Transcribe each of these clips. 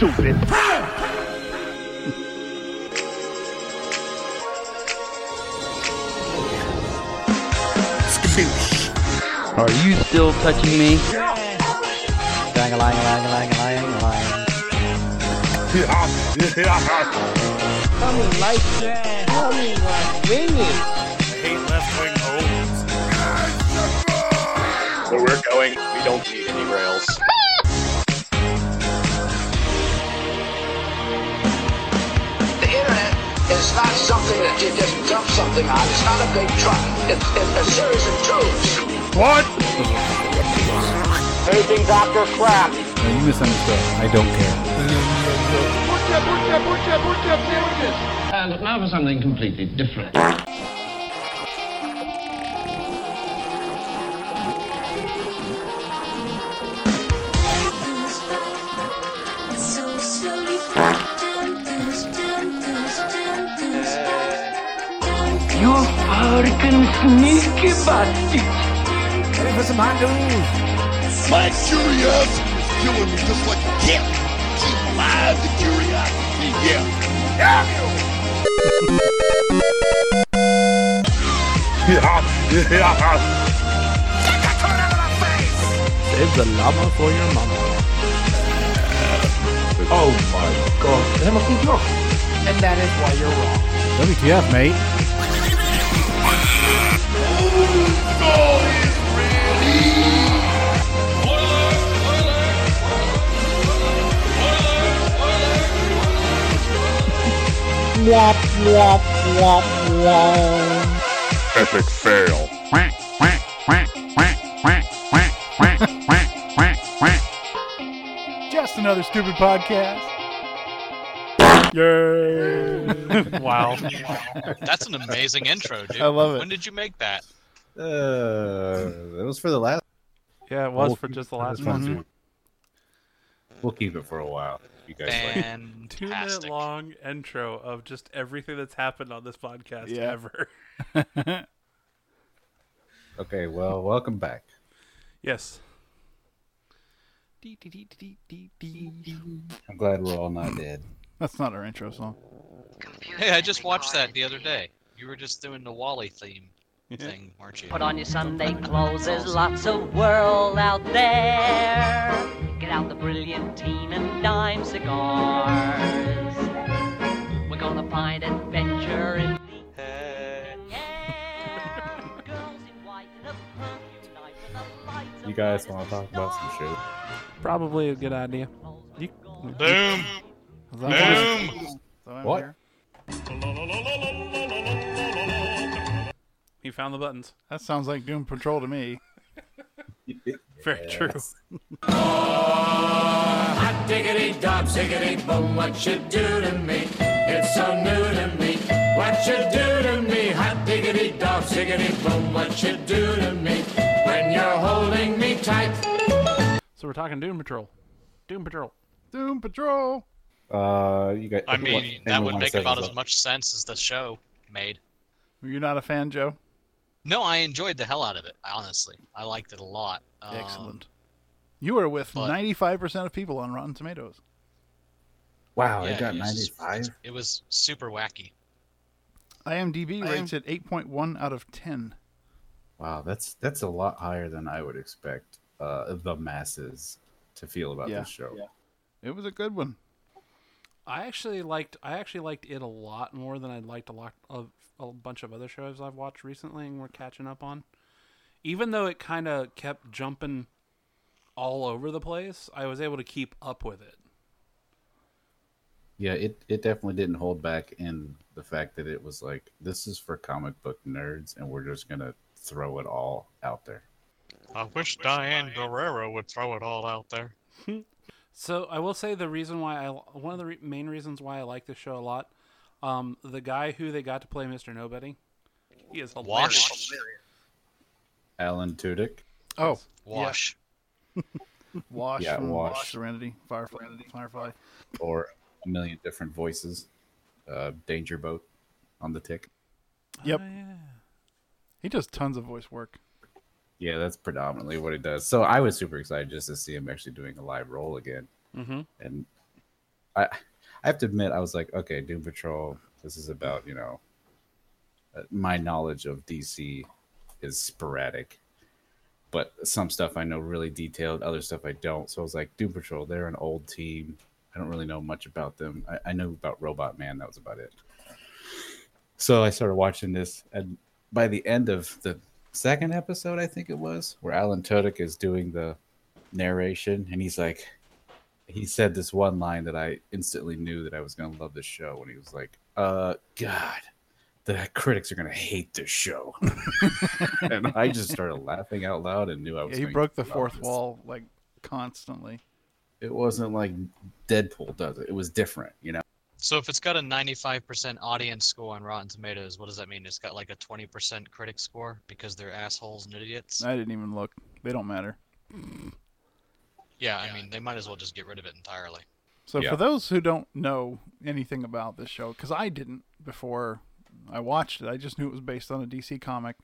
stupid. Are you still touching me? Lang, lang, lang, lang, lang, lang. Coming like that. Coming like winging. hate left-wing homes. Where we're going, we don't need any rails. Internet is not something that you just dump something on. It's not a big truck. It's, it's a series of tubes. What? Paging Dr. Crap. No, you misunderstood. I don't care. And now for something completely different. Fucking sneaky bastard! My curiosity is killing me just like you can't keep alive the curiosity. Yeah. Save the llama for your mama. Oh my god. Helemaal goed nog. And that is why you're wrong. WTF, mate? Epic fail. Just another stupid podcast. Yay! Wow. That's an amazing intro, dude. I love it. When did you make that? Uh, that was for the last. Yeah, it was We'll for just the last this one. one's- We'll keep it for a while. You guys like. Two minute long intro of just everything that's happened on this podcast Yeah. ever. Okay, well, welcome back. Yes. Dee, dee, dee, dee, dee, dee, dee. I'm glad we're all not dead. That's not our intro song. Hey, I just watched that the other day. You were just doing the Wally theme thing, weren't you? Put on your Sunday clothes, there's lots of world out there. Get out the brilliantine and dime cigars. We're gonna find adventure in the air. Girls in white and a perfume night with the lights You guys want to talk about some shit? Probably a good idea. You, Boom! Is Boom! is that why I'm What? here? He found the buttons. That sounds like Doom Patrol to me. Very true. Hot diggity dog, ziggity boom, what you do to me? It's so new to me. What you do to me? Hot diggity dog, ziggity boom, what you do to me? When you're holding me tight. So we're talking Doom Patrol. Doom Patrol. Doom Patrol. Uh, you guys. I mean, that would make about as much sense as the show made. You're not a fan, Joe? No, I enjoyed the hell out of it, honestly. I liked it a lot. Um, Excellent. You are with 95% of people on Rotten Tomatoes. Wow, yeah, it got 95. It was super wacky. IMDb I rates it 8.1 out of 10. Wow, that's that's a lot higher than I would expect uh, the masses to feel about Yeah. this show. It was a good one. I actually liked I actually liked it a lot more than I'd liked a lot of a bunch of other shows I've watched recently and we're catching up on. Even though it kind of kept jumping all over the place, I was able to keep up with it. Yeah, it, it definitely didn't hold back in the fact that it was like this is for comic book nerds and we're just gonna throw it all out there. I wish Diane Guerrero would throw it all out there. So I will say the reason why I one of the re- main reasons why I like this show a lot, um, the guy who they got to play Mr. Nobody, he is hilarious. Wash. Alan Tudyk. Oh, Wash. Wash Yeah, from Wash. Serenity, Firefly, Serenity, Firefly. or a million different voices. Uh, Danger Boat on the tick. Yep. Oh, yeah. He does tons of voice work. Yeah, that's predominantly what he does. So I was super excited just to see him actually doing a live role again. Mhm. And I I have to admit, I was like, okay, Doom Patrol. This is about you know, uh, my knowledge of DC is sporadic, but some stuff I know really detailed, other stuff I don't. So I was like, Doom Patrol, they're an old team. I don't really know much about them. I, I know about Robot Man. That was about it. So I started watching this, and by the end of the second episode, I think it was, where Alan Tudyk is doing the narration, and he's like, he said this one line that I instantly knew that I was going to love this show when he was like, "Uh, God, the critics are going to hate this show," and I just started laughing out loud and knew I was. Yeah, he broke the fourth this. wall like constantly. It wasn't like Deadpool does it. It was different, you know. So if it's got a 95% audience score on Rotten Tomatoes, what does that mean? It's got like a 20% critic score because they're assholes and idiots? I didn't even look. They don't matter. Yeah, I mean, they might as well just get rid of it entirely. So Yeah. for those who don't know anything about this show, because I didn't before I watched it, I just knew it was based on a DC comic.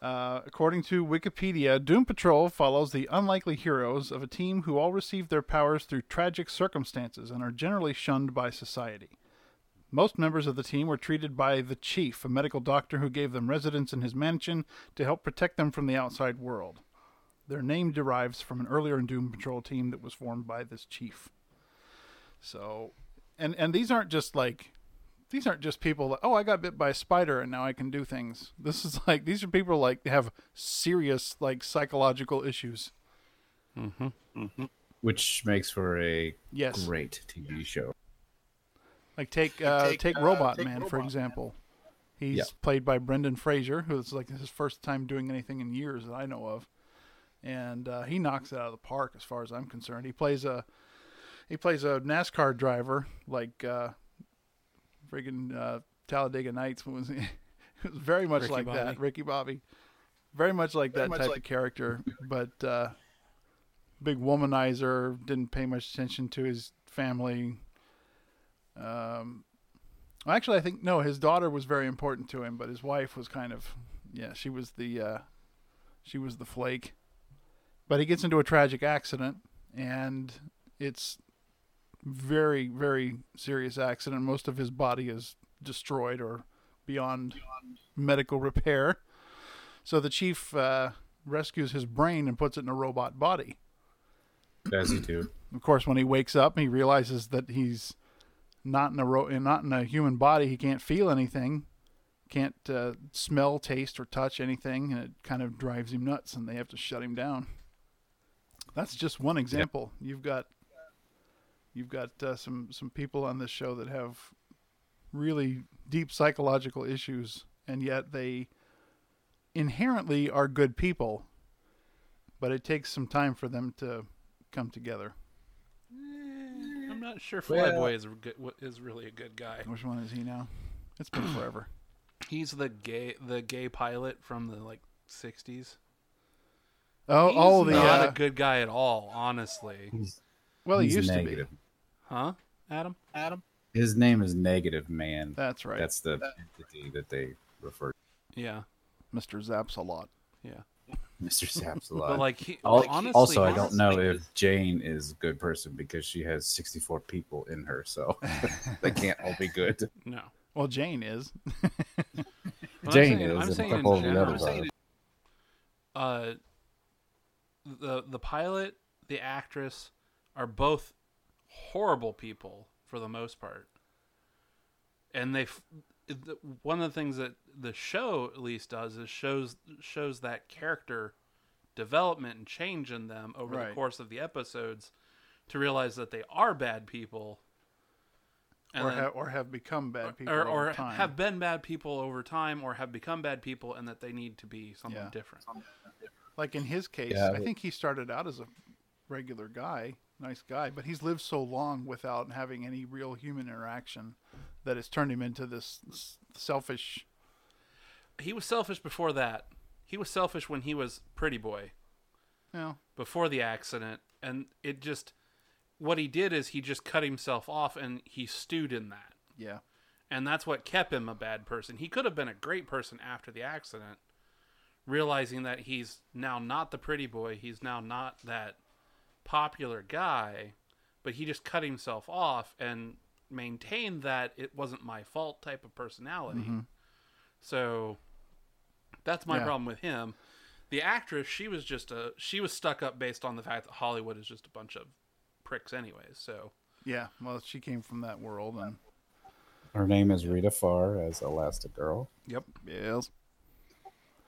Uh, according to Wikipedia, Doom Patrol follows the unlikely heroes of a team who all receive their powers through tragic circumstances and are generally shunned by society. Most members of the team were treated by the Chief, a medical doctor who gave them residence in his mansion to help protect them from the outside world. Their name derives from an earlier Doom Patrol team that was formed by this chief. So, and and these aren't just like these aren't just people like oh I got bit by a spider and now I can do things. This is like these are people like have serious like psychological issues. Which makes for a Yes. great TV show. Like take uh, take, take, uh, Robot take Man for Robot Man. example. He's Yeah. played by Brendan Fraser, who's like his first time doing anything in years that I know of, and uh, he knocks it out of the park as far as I'm concerned. He plays a he plays a NASCAR driver like uh, friggin' uh, Talladega Nights was. It was very much Ricky like Bobby. that, Ricky Bobby. Very much like Very that much type like- of character, but uh, big womanizer. Didn't pay much attention to his family. Um, actually, I think no. His daughter was very important to him, but his wife was kind of, yeah, she was the, uh, she was the flake. But he gets into a tragic accident, and it's very, very serious accident. Most of his body is destroyed or beyond medical repair. So the chief uh, rescues his brain and puts it in a robot body. As you do. Of course, when he wakes up, he realizes that he's not in a ro- not in a human body. He can't feel anything, can't uh, smell, taste, or touch anything, and it kind of drives him nuts. And they have to shut him down. That's just one example. You've got you've got uh, some some people on this show that have really deep psychological issues, and yet they inherently are good people. But it takes some time for them to come together. I'm not sure Well- Flyboy is a good, is really a good guy. Which one is he now? It's been forever. He's the gay the gay pilot from the like 60s. Oh, He's oh, the not uh, a good guy at all, honestly. well, he He's used negative. To be, huh? Adam? Adam. His name is Negative Man. That's right, That's the entity that they refer to. Yeah. Mr. Zapsalot. Yeah. Mr. Saps a But lot. like he like, honestly also, I don't know if Jane is a good person because she has 64 people in her, so they can't all be good. No. Well, Jane is. But I'm Jane saying- is, I'm and a saying in of the general, others are. uh, the the pilot, the actress, are both horrible people for the most part. And they, one of the things that the show at least does is shows shows that character development and change in them over the course of the episodes to realize that they are bad people. or, then- have, or have become bad people or, over or time. have been bad people over time or have become bad people and that they need to be something Yeah. different. Like in his case, Yeah, I think he started out as a regular guy, nice guy, but he's lived so long without having any real human interaction that it's turned him into this selfish. He was selfish before that. He was selfish when he was pretty boy You know, before the accident and it just what he did is he just cut himself off and he stewed in that. yeah, And that's what kept him a bad person. He could have been a great person after the accident, realizing that he's now not the pretty boy. He's now not that popular guy, but he just cut himself off and maintained that it wasn't my fault type of personality. Mhm. So that's my Yeah. problem with him. The actress, she was just a she was stuck up based on the fact that Hollywood is just a bunch of pricks anyways. So Yeah, well, she came from that world, and Her name is Rita Farr as Elastic Girl. Yep. Yes.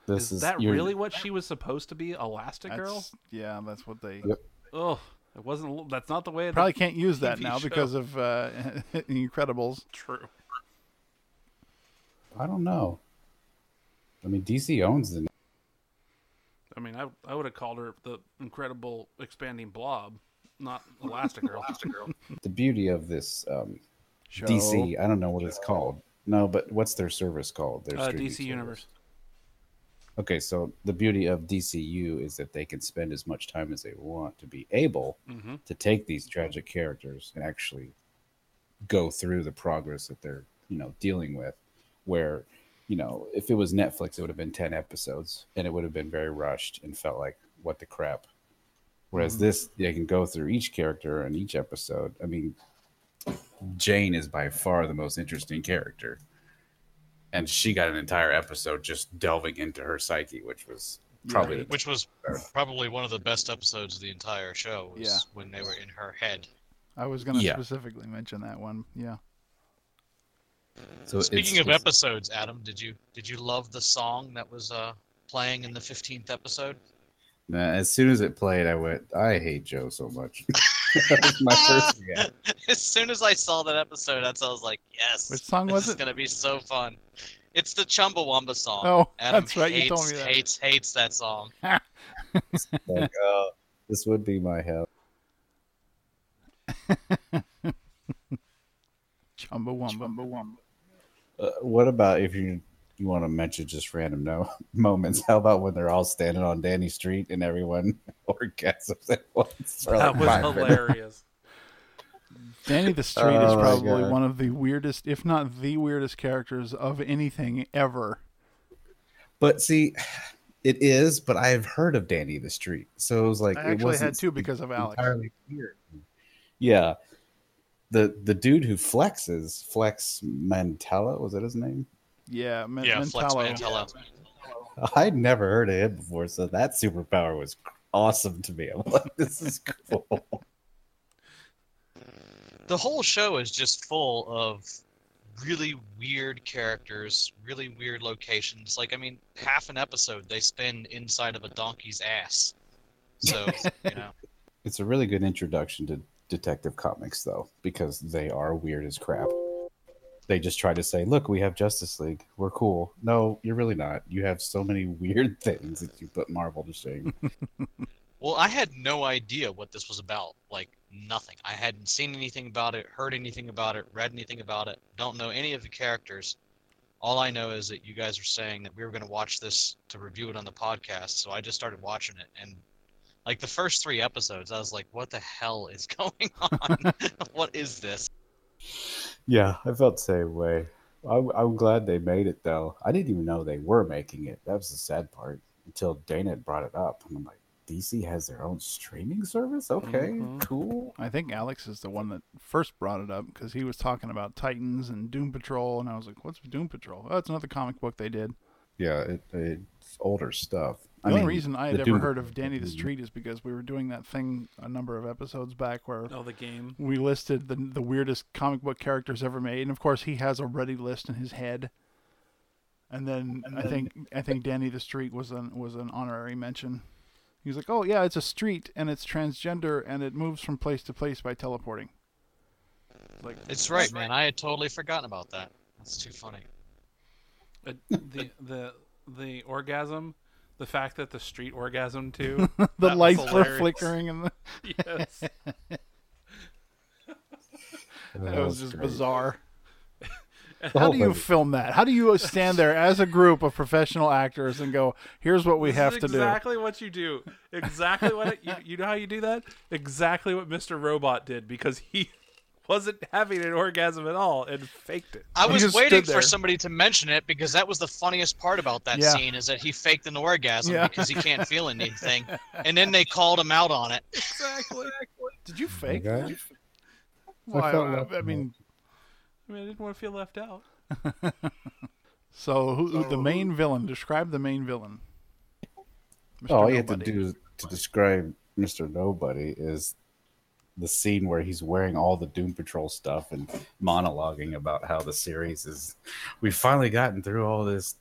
This is, is, that you're- really what she was supposed to be, Elastigirl? That's- yeah, that's what they Yep. Oh, it wasn't. That's not the way. probably the can't use that TV now show- because of uh, Incredibles. True. I don't know. I mean, DC owns the. I mean, I I would have called her the incredible expanding blob, not Elastigirl. Elastigirl. The beauty of this um, Show. DC, I don't know what it's called. No, but what's their service called? Their Uh, DC service. Universe. Okay, so the beauty of DCU is that they can spend as much time as they want to be able Mhm. to take these tragic characters and actually go through the progress that they're, you know, dealing with. Where, you know, if it was Netflix, it would have been 10 episodes and it would have been very rushed and felt like, what the crap. Whereas Mhm. this, they can go through each character and each episode. I mean, Jane is by far the most interesting character and she got an entire episode just delving into her psyche, which was probably the which was probably one of the best episodes of the entire show. Was Yeah. when they were in her head. I was going to Yeah. specifically mention that one. Yeah. So Speaking it's- of it's- episodes, Adam, did you did you love the song that was uh, playing in the fifteenth episode? Nah, as soon as it played, I went, I hate Joe so much. that was my first reaction. as soon as I saw that episode, that's I was like, yes. Which song was is it? gonna be so fun. It's the Chumbawamba song. Oh, Adam that's right, you Hates, told me that. Hates hates that song. like, oh, this would be my hell. Chumbawamba. Uh, what about if you you want to mention just random no moments? How about when they're all standing on Danny Street and everyone orgasms at once? That like was five minutes? hilarious. Danny the Street is Oh my probably one of the weirdest, if not the weirdest characters of anything ever. But see, it is. But I have heard of Danny the Street, so it was like I it actually wasn't had two because of Alex. entirely weird. Yeah, the the dude who flexes, Flex Mantella, was that his name? Yeah, Men- yeah, Flex Mentallo. Mantello. Oh, I'd never heard of him before, so that superpower was awesome to me. I'm like, this is cool. The whole show is just full of really weird characters, really weird locations. Like, I mean, half an episode they spend inside of a donkey's ass. So, you know. It's a really good introduction to Detective Comics, though, because they are weird as crap. They just try to say, "Look, we have Justice League. We're cool." No, you're really not. You have so many weird things that you put Marvel to shame. Well, I had no idea what this was about. Like nothing. I hadn't seen anything about it, heard anything about it, read anything about it. Don't know any of the characters. All I know is that you guys are saying that we were going to watch this to review it on the podcast, so I just started watching it and like the first 3 episodes, I was like, what the hell is going on? what is this? Yeah, I felt the same way. I, I'm glad they made it, though. I didn't even know they were making it. That was the sad part until Dana brought it up, and I'm like, DC has their own streaming service. Okay, Mhm. cool. I think Alex is the one that first brought it up because he was talking about Titans and Doom Patrol, and I was like, "What's Doom Patrol?" Oh, it's another comic book they did. Yeah, it, it's older stuff. The I only mean, reason I had ever Doom- heard of Danny the mm-hmm. Street is because we were doing that thing a number of episodes back where Oh, the game. we listed the the weirdest comic book characters ever made, and of course he has a ready list in his head. And then I think I think Danny the Street was an was an honorary mention. He was like, "Oh yeah, it's a street and it's transgender and it moves from place to place by teleporting." Like It's right, man. I had totally forgotten about that. That's too funny. The the the orgasm, the fact that the street orgasm too. the that was lights were flickering and the yes. that was just bizarre. How do you thing- film that? How do you stand there as a group of professional actors and go, "Here's what we This have is to do"? exactly what you do. Exactly what it, you, you know how you do that. Exactly what Mr. Robot did because he wasn't having an orgasm at all and faked it. I He was waiting for somebody to mention it because that was the funniest part about that Yeah. scene is that he faked an orgasm Yeah. because he can't feel anything, and then they called him out on it. Exactly. Did you fake? Okay. Well, I I, felt I- left I mean, I mean, I didn't want to feel left out. so who, who- the main villain? Describe the main villain. Mr. all you have to do to describe Mr. Nobody is the scene where he's wearing all the Doom Patrol stuff and monologuing about how the series is. We've finally gotten through all this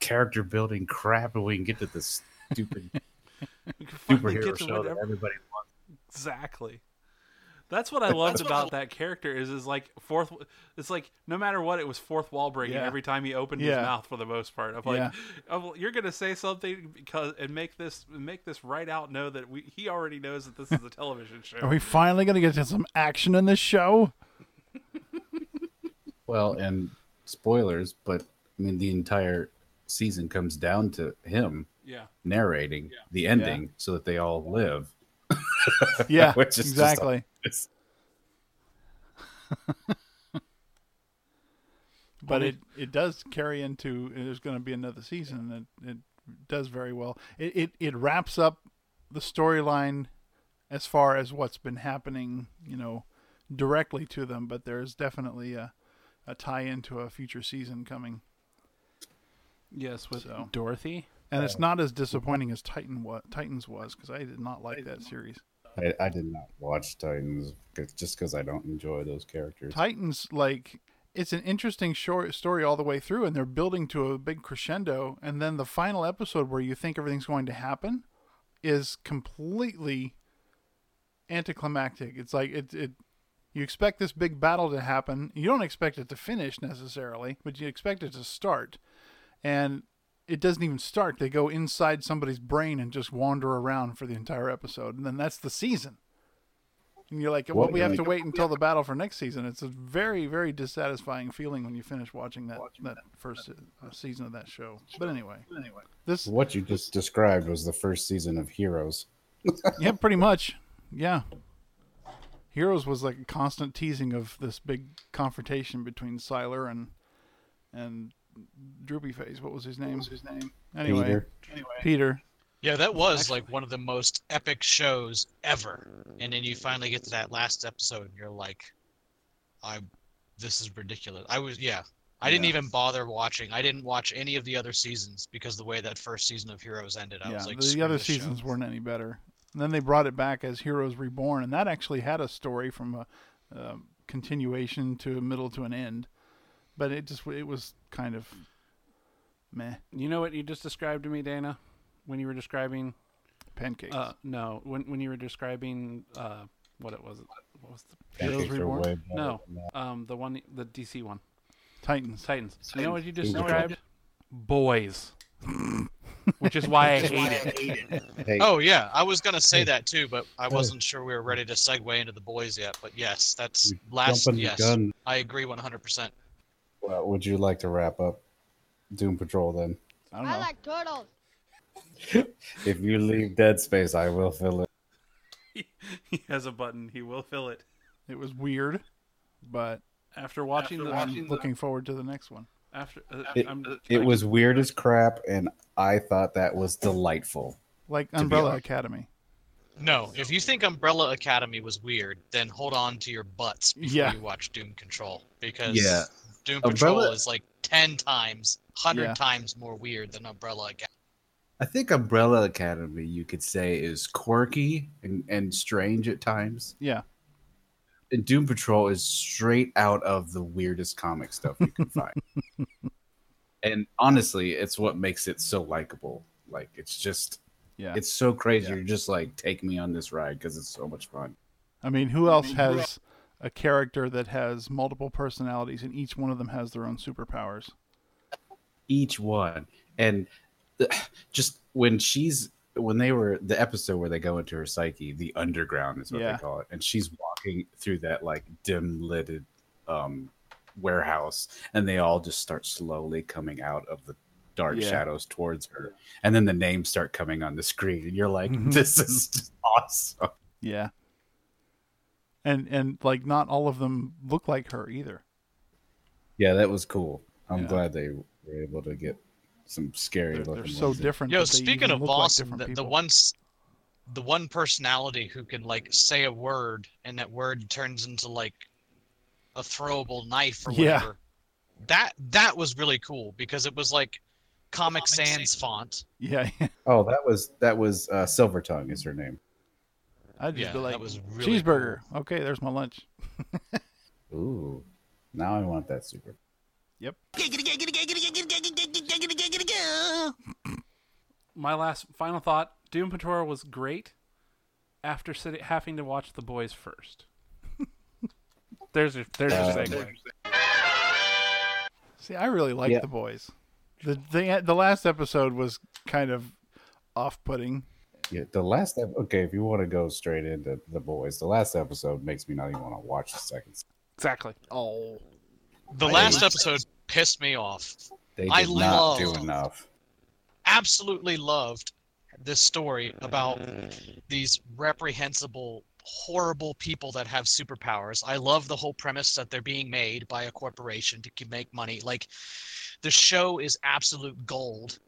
character building crap, and we can get to this stupid We can finally superhero show that everybody wants. Exactly. That's what I loved about that character is is like fourth. It's like no matter what, it was fourth wall breaking Yeah. every time he opened Yeah. his mouth for the most part. Of like, Yeah. of, you're gonna say something because and make this make this right out know that we he already knows that this is a television show. Are we finally going to get to some action in this show? Well, and spoilers, but I mean, the entire season comes down to him Yeah. narrating the ending so that they all live. Yeah, Which is exactly. but it, it does carry into there's going to be another season and it does very well it, it it wraps up the storyline as far as what's been happening you know directly to them but there's definitely a, a tie into a future season coming Yes, with So- Dorothy. And it's not as disappointing as titan was titans was because i did not like that series I, I did not watch Titans just because I don't enjoy those characters. Titans, like, it's an interesting short story all the way through, and they're building to a big crescendo, and then the final episode where you think everything's going to happen is completely anticlimactic. It's like it it you expect this big battle to happen. You don't expect it to finish necessarily, but you expect it to start. And it doesn't even start. They go inside somebody's brain and just wander around for the entire episode, and then that's the season. And you're like, well, What- we have to wait until the battle for next season. It's a very, very dissatisfying feeling when you finish watching that that first uh, season of that show. But anyway, anyway, this What you just described was the first season of Heroes. yeah, pretty much, yeah. Heroes was like a constant teasing of this big confrontation between Sylar and and Droopy Face. What was his name? his name? Anyway, Peter. anyway, Peter. Yeah, that was like one of the most epic shows ever. And then you finally get to that last episode, and you're like, "I, this is ridiculous." I was, yeah, I didn't even bother watching. I didn't watch any of the other seasons because the way that first season of Heroes ended, I yeah, was like, the other this show." seasons weren't any better. And then they brought it back as Heroes Reborn, and that actually had a story from a, a continuation to a middle to an end. But it just it was kind of meh. You know what you just described to me, Dana, when you were describing Pancakes. Uh, no, when when you were describing uh, what it was, what was the Heroes Reborn? no, um, the one, the DC one, Titans. Titans. You know what you just Doom described? Boys, which is why I hate it. Hey, Oh yeah, I was gonna say that too, but I wasn't sure we were ready to segue into the boys yet. But yes, that's last. jumping the Yes, gun. I agree 100%. Well, would you like to wrap up Doom Patrol then? I don't I like turtles. If you leave Dead Space, I will fill it. he has a button. He will fill it. It was weird, but After watching the I'm looking forward to the next one. after, uh, It, I'm, it I- was weird as crap, and I thought that was delightful. Like Umbrella. Academy. No, if you think Umbrella Academy was weird, then hold on to your butts before Yeah. you watch Doom Control because Yeah. Doom Patrol Umbrella- is like ten times, hundred Yeah. times more weird than Umbrella Academy. I think Umbrella Academy, you could say, is quirky and, and strange at times. Yeah. And Doom Patrol is straight out of the weirdest comic stuff you can find. and honestly, it's what makes it so likable. Like it's just, Yeah. it's so crazy. Yeah. You're just like, take me on this ride because it's so much fun. I mean, who else has a character that has multiple personalities and each one of them has their own superpowers? Each one, and just when she's when they were the episode where they go into her psyche, the underground is what Yeah. they call it, and she's walking through that like dim lidded um, warehouse, and they all just start slowly coming out of the dark Yeah. shadows towards her, and then the names start coming on the screen, and you're like, Mhm. this is awesome. Yeah. And and like not all of them look like her either. Yeah, that was cool. I'm Yeah. glad they were able to get some scary They're, looking. they're so ones different. Yo, speaking of look like the, the people. one, the one personality who can like say a word and that word turns into like a throwable knife or whatever. Yeah. That that was really cool because it was like Comic Sans font. Yeah, Oh, that was that was uh, Silver Tongue is her name. I'd just Yeah, be that like, was really cheeseburger. Okay, there's my lunch. Ooh, now I want that super. Yep. My last final thought: Doom Patrol was great. After sitting, having to watch the boys first. there's your there's your Uh, segue. See, I really like Yeah. the boys. The, the the last episode was kind of off-putting. Yeah, the last ep- okay. If you want to go straight into the boys, the last episode makes me not even want to watch the second. s- Exactly. Oh, The I last hate- episode pissed me off. They did I not do enough. Absolutely loved this story about these reprehensible, horrible people that have superpowers. I love the whole premise that they're being made by a corporation to make money. Like the show is absolute gold.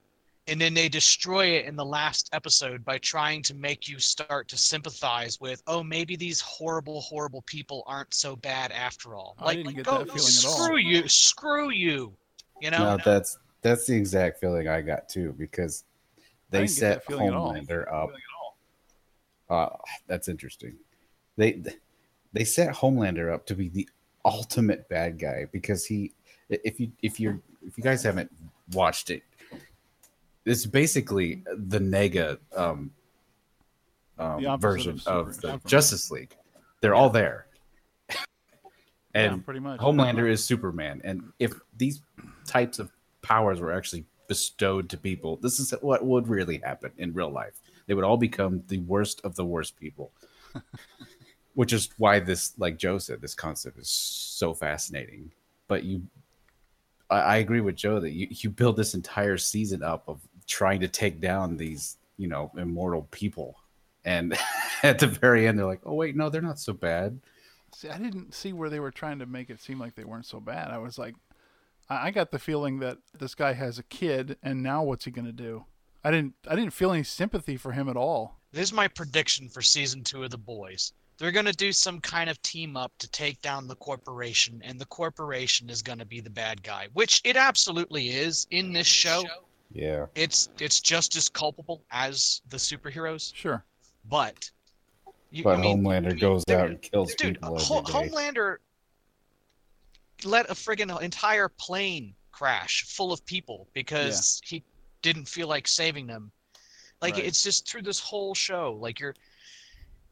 And then they destroy it in the last episode by trying to make you start to sympathize with, oh, maybe these horrible, horrible people aren't so bad after all. I like, didn't get go, that feeling at all. screw you, screw you. You know? No, that's that's the exact feeling I got too because they didn't get set feeling at all. Homelander up. Uh, that's interesting. They they set Homelander up to be the ultimate bad guy because he if you if you're if you guys haven't watched it, it's basically the nega um, um The version of of, the Superman. Justice League. They're all there. Yeah, and pretty much. Homelander is Superman. And if these types of powers were actually bestowed to people, this is what would really happen in real life. They would all become the worst of the worst people. Which is why this, like Joe said, this concept is so fascinating. But you, I, I agree with Joe that you, you build this entire season up of trying to take down these, you know, immortal people. And at the very end, they're like, oh, wait, no, they're not so bad. See, I didn't see where they were trying to make it seem like they weren't so bad. I was like, I I got the feeling that this guy has a kid, and now what's he going to do? I didn't. I didn't feel any sympathy for him at all. This is my prediction for season two of The Boys. They're going to do some kind of team up to take down the corporation, and the corporation is going to be the bad guy, which it absolutely is in this show. Yeah. It's it's just as culpable as the superheroes, Sure. but you, But I mean, Homelander goes out and kills dude, people every Ho- day. Homelander let a friggin' entire plane crash full of people because he didn't feel like saving them. Like Right. it's just through this whole show, like you're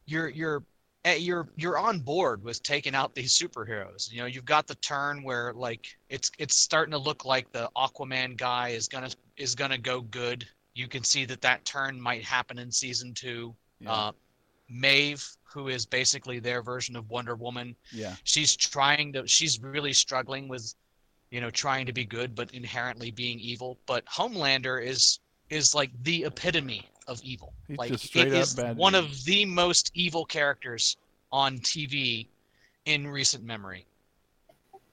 you're you're you're you're on board with taking out these superheroes. You know, you've got the turn where like it's it's starting to look like the Aquaman guy is gonna is gonna go good. You can see that that turn might happen in season two. Yeah. Uh, Maeve, who is basically their version of Wonder Woman, Yeah. she's trying to she's really struggling with you know trying to be good but inherently being evil but homelander is is like the epitome of evil He's like just it up is bad one dude. of the most evil characters on tv in recent memory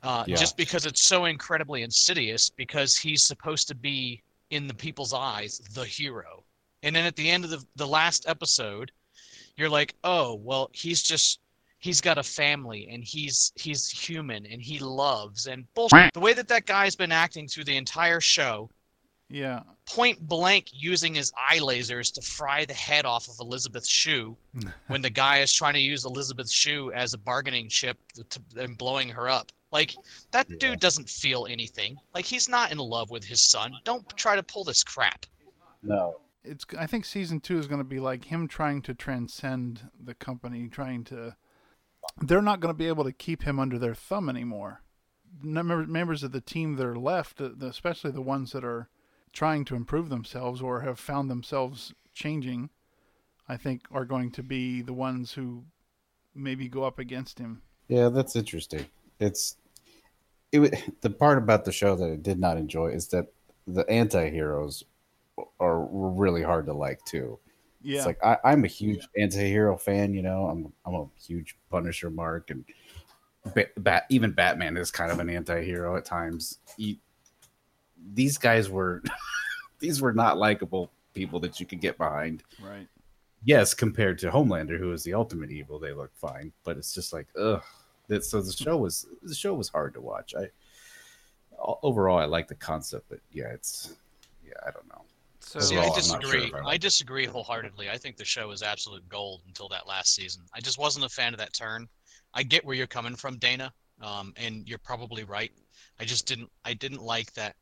uh, Yeah. just because it's so incredibly insidious because he's supposed to be in the people's eyes the hero and then at the end of the, the last episode you're like oh well he's just he's got a family and he's he's human and he loves and bullshit. The way that that guy's been acting through the entire show, Yeah. point blank using his eye lasers to fry the head off of Elisabeth Shue when the guy is trying to use Elisabeth Shue as a bargaining chip to, to, and blowing her up. Like that dude doesn't feel anything. Like he's not in love with his son. Don't try to pull this crap. No. It's. I think season two is going to be like him trying to transcend the company, trying to. They're not going to be able to keep him under their thumb anymore. Number, members of the team that are left, uh, especially the ones that are trying to improve themselves or have found themselves changing, I think are going to be the ones who maybe go up against him. Yeah, that's interesting. It's it the part about the show that I did not enjoy is that the anti-heroes are really hard to like too. Yeah. It's like I, I'm a huge anti-hero fan, you know. I'm I'm a huge Punisher mark and Ba- Bat, even Batman is kind of an anti-hero at times. He, these guys were these were not likable people that you could get behind. Right. Yes, compared to Homelander, who is the ultimate evil, they look fine. But it's just like, ugh, That so the show was the show was hard to watch. I overall I like the concept, but yeah, it's yeah, I don't know. So See, Overall, I I'm sure disagree. I I disagree wholeheartedly. I think the show is absolute gold until that last season. I just wasn't a fan of that turn. I get where you're coming from, Dana, um, and you're probably right. I just didn't. I didn't like that.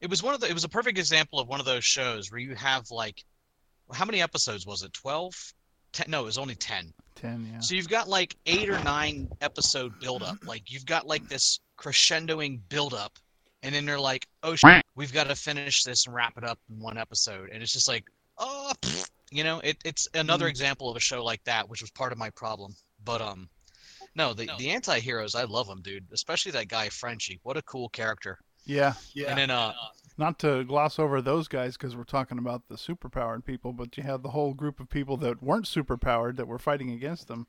It was one of the. It was a perfect example of one of those shows where you have like, how many episodes was it? Twelve? Ten? No, it was only ten. Ten, yeah. So you've got like eight or nine episode buildup. Like you've got like this crescendoing buildup, and then they're like, "Oh, shit, we've got to finish this and wrap it up in one episode," and it's just like, "Oh, pfft," you know, it, it's another Mm. example of a show like that, which was part of my problem. But um, no, the the anti-heroes, I love them, dude. Especially that guy Frenchie. What a cool character. Yeah. And then uh, Not to gloss over those guys because we're talking about the superpowered people, but you have the whole group of people that weren't superpowered that were fighting against them.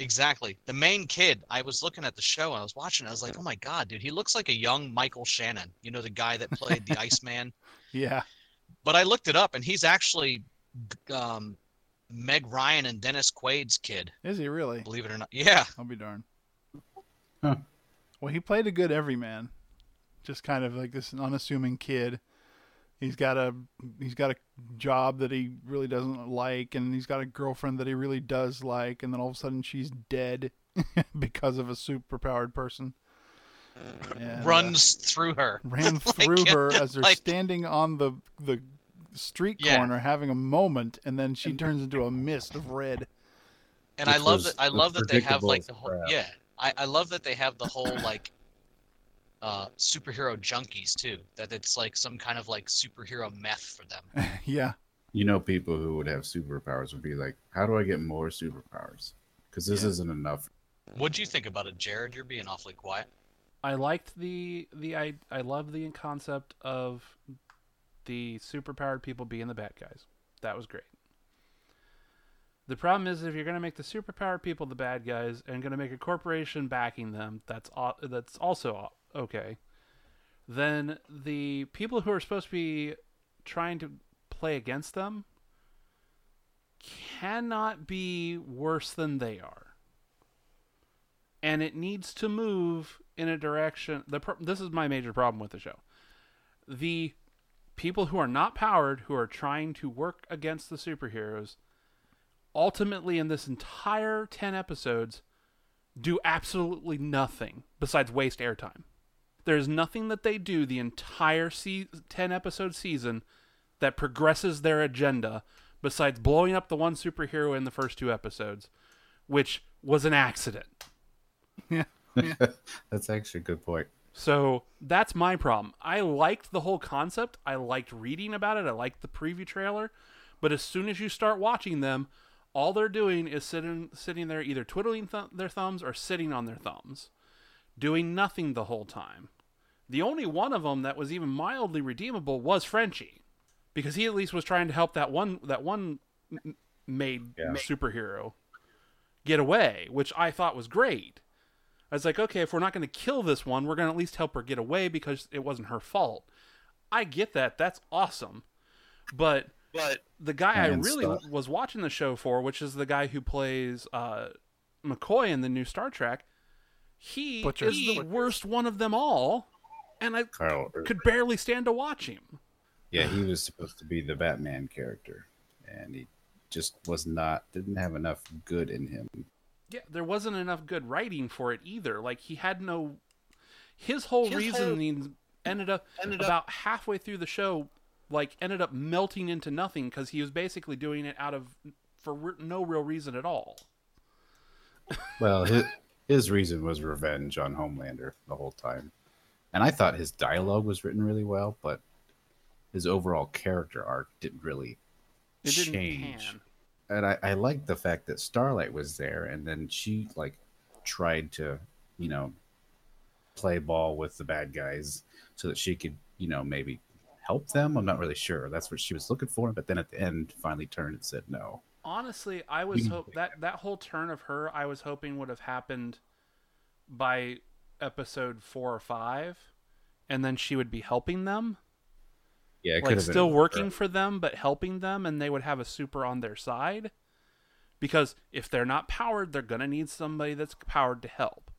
Exactly. The main kid, I was looking at the show and I was watching, I was like, oh my god, dude, he looks like a young Michael Shannon. You know, the guy that played the Iceman. Yeah. But I looked it up and he's actually um, Meg Ryan and Dennis Quaid's kid. Is he really? Believe it or not. Yeah. I'll be darned. Huh. Well, he played a good everyman, just kind of like this unassuming kid. He's got a he's got a job that he really doesn't like, and he's got a girlfriend that he really does like, and then all of a sudden she's dead because of a superpowered person. And, uh, Runs through her. ran Like, through her as they're like- standing on the the street Yeah. corner having a moment, and then she turns into a mist of red. And I love was- that I love that they have like the whole crap. yeah. I, I love that they have the whole like uh superhero junkies too. That it's like some kind of like superhero meth for them. yeah. You know, people who would have superpowers would be like, "How do I get more superpowers?" Because this Yeah. isn't enough. What'd you think about it, Jared? You're being awfully quiet. I liked the the I I love the concept of the superpowered people being the bad guys. That was great. The problem is if you're going to make the superpowered people the bad guys and going to make a corporation backing them, that's au- that's also au- okay. Then the people who are supposed to be trying to play against them cannot be worse than they are and it needs to move in a direction. The pro- this is my major problem with the show. The people who are not powered, who are trying to work against the superheroes, ultimately in this entire ten episodes, do absolutely nothing besides waste airtime. There's nothing that they do the entire se- ten episode season that progresses their agenda besides blowing up the one superhero in the first two episodes, which was an accident. Yeah. That's actually a good point. So that's my problem. I liked the whole concept. I liked reading about it. I liked the preview trailer. But as soon as you start watching them, all they're doing is sitting sitting there either twiddling th- their thumbs or sitting on their thumbs, doing nothing the whole time. The only one of them that was even mildly redeemable was Frenchie, because he at least was trying to help that one that one made Yeah. superhero get away, which I thought was great. I was like, okay, if we're not going to kill this one, we're going to at least help her get away because it wasn't her fault. I get that. That's awesome. But But the guy I really stuff. was watching the show for, which is the guy who plays uh, McCoy in the new Star Trek, he Butcher. is the worst one of them all, and I Karl. could barely stand to watch him. Yeah, he was supposed to be the Batman character, and he just was not. Didn't have enough good in him. Yeah, there wasn't enough good writing for it either. Like he had no. His whole His reasoning ended up ended up- about halfway through the show, like ended up melting into nothing because he was basically doing it out of for re- no real reason at all. Well, his, his reason was revenge on Homelander the whole time, and I thought his dialogue was written really well, but his overall character arc didn't really It didn't change. pan. And I, I liked the fact that Starlight was there, and then she like tried to, you know, play ball with the bad guys so that she could, you know, maybe help them. I'm not really sure. That's what she was looking for, but then at the end, finally turned and said no. Honestly, I was Mm. hope that that whole turn of her, I was hoping would have happened by episode four or five, and then she would be helping them. Yeah, like still working for them but helping them and they would have a super on their side because if they're not powered they're to need somebody that's powered to help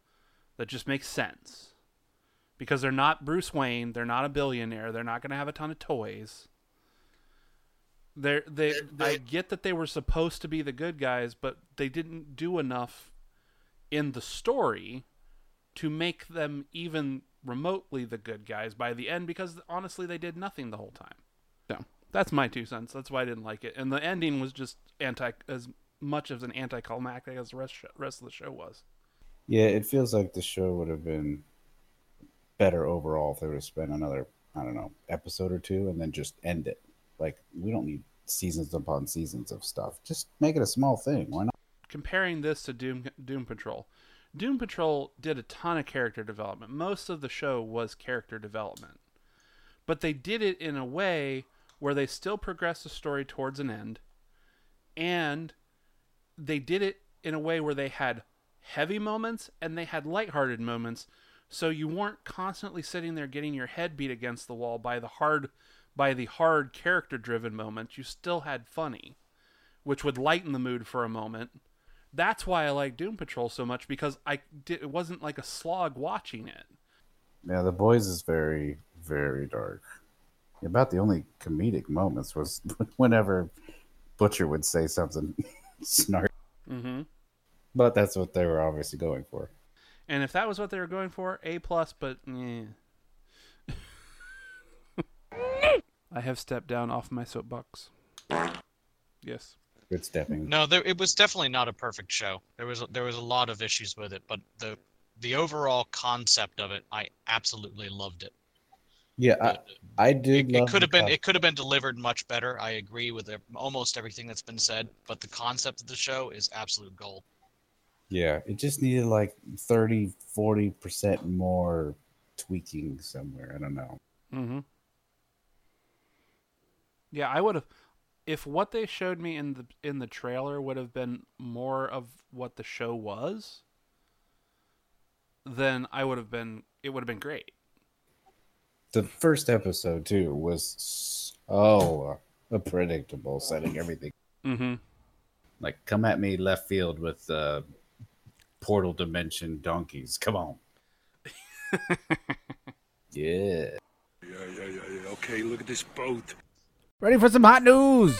that just makes sense. Because they're not Bruce Wayne, they're not a billionaire, they're not to have a ton of toys. They're, they I get that they were supposed to be the good guys, but they didn't do enough in the story to make them even remotely the good guys by the end because honestly they did nothing the whole time. So that's my two cents. That's why I didn't like it. And the ending was just anti as much as an anticlimactic as the rest rest of the show was. Yeah, it feels like the show would have been better overall if they would have spent another, I don't know, episode or two and then just end it. Like we don't need seasons upon seasons of stuff. Just make it a small thing. Why not? Comparing this to Doom Doom Patrol, Doom Patrol did a ton of character development. Most of the show was character development. But they did it in a way where they still progressed the story towards an end and they did it in a way where they had heavy moments and they had lighthearted moments so you weren't constantly sitting there getting your head beat against the wall by the hard by the hard character driven moments you still had funny which would lighten the mood for a moment that's why I like Doom Patrol so much because I did, it wasn't like a slog watching it. Yeah, The Boys is very, very dark. About the only comedic moments was whenever Butcher would say something snarky. Mm-hmm. But that's what they were obviously going for. And if that was what they were going for, A plus. But yeah. I have stepped down off my soapbox. Yes. Good stepping. No, there, it was definitely not a perfect show. There was there was a lot of issues with it, but the the overall concept of it, I absolutely loved it. Yeah, I, I did. It love could have been co- it could have been delivered much better. I agree with almost everything that's been said, but the concept of the show is absolute gold. Yeah, it just needed like 30, 40% more tweaking somewhere. I don't know. Mm-hmm. Yeah, I would have if what they showed me in the in the trailer would have been more of what the show was, then I would have been it would have been great. The first episode, too, was so predictable, setting everything. Mm-hmm. Like, come at me left field with uh, portal dimension donkeys. Come on. yeah. Yeah, yeah, yeah, yeah. Okay, look at this boat. Ready for some hot news?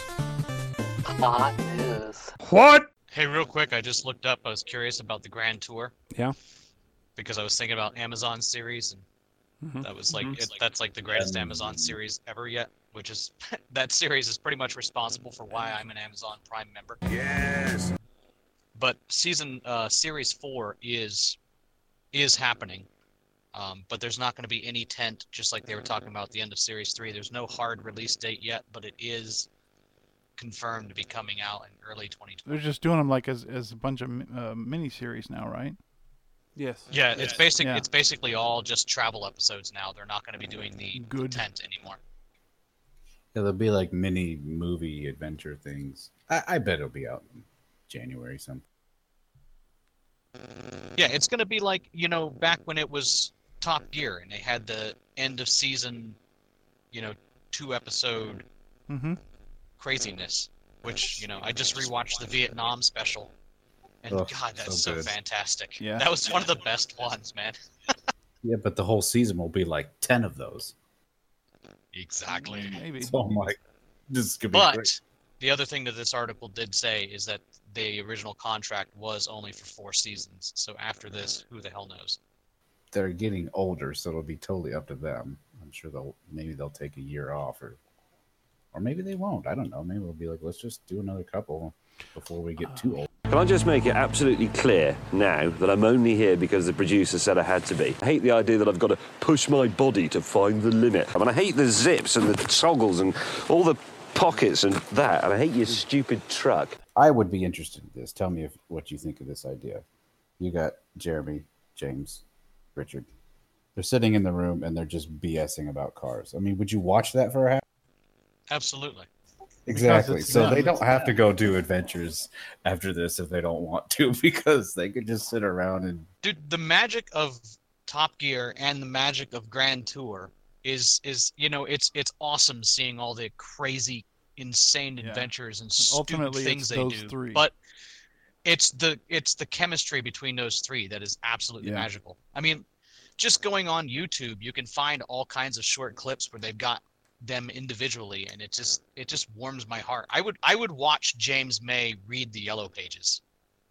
Hot news. What? Hey, real quick, I just looked up. I was curious about the Grand Tour Yeah. because I was thinking about Amazon series, and Mhm. that was like Mhm. it, that's like the greatest Amazon series ever yet. Which is that series is pretty much responsible for why I'm an Amazon Prime member. Yes. But season uh, series four is is happening, um, but there's not going to be any tent, just like they were talking about at the end of series three. There's no hard release date yet, but it is confirmed to be coming out in early 2020. They're just doing them like as as a bunch of uh, mini series now, right? Yes. Yeah, it's basic. Yeah. It's basically all just travel episodes now. They're not going to be doing the Good. tent anymore. Yeah, there'll be like mini movie adventure things. I, I bet it'll be out in January some. Yeah, it's going to be like you know back when it was Top Gear and they had the end of season, you know, two episode Mm-hmm. craziness. Which you know, I just rewatched the Vietnam special, and Oh, God, that's so so, fantastic. Yeah. That was one of the best ones, man. Yeah, but the whole season will be like 10 of those. Exactly. Maybe. So I'm like, this is going to be But great. the other thing that this article did say is that the original contract was only for four seasons. So after this, who the hell knows? They're getting older, so it'll be totally up to them. I'm sure they'll maybe they'll take a year off or or maybe they won't. I don't know. Maybe we'll be like, let's just do another couple before we get too old. Can I just make it absolutely clear now that I'm only here because the producer said I had to be? I hate the idea that I've got to push my body to find the limit. I mean, I hate the zips and the toggles and all the pockets and that, and I hate your stupid truck. I would be interested in this. Tell me if, what you think of this idea. You got Jeremy, James, Richard. They're sitting in the room and they're just BSing about cars. I mean, would you watch that for a half? Absolutely. Exactly. So them. they don't have to go do adventures after this if they don't want to, because they could just sit around and Dude, the magic of Top Gear and the magic of Grand Tour is is you know it's it's awesome seeing all the crazy, insane Yeah. adventures and ultimately, stupid things it's they those do. three. But it's the it's the chemistry between those three that is absolutely Yeah. magical. I mean, just going on YouTube, you can find all kinds of short clips where they've got them individually, and it just it just warms my heart. I would I would watch James May read the Yellow Pages,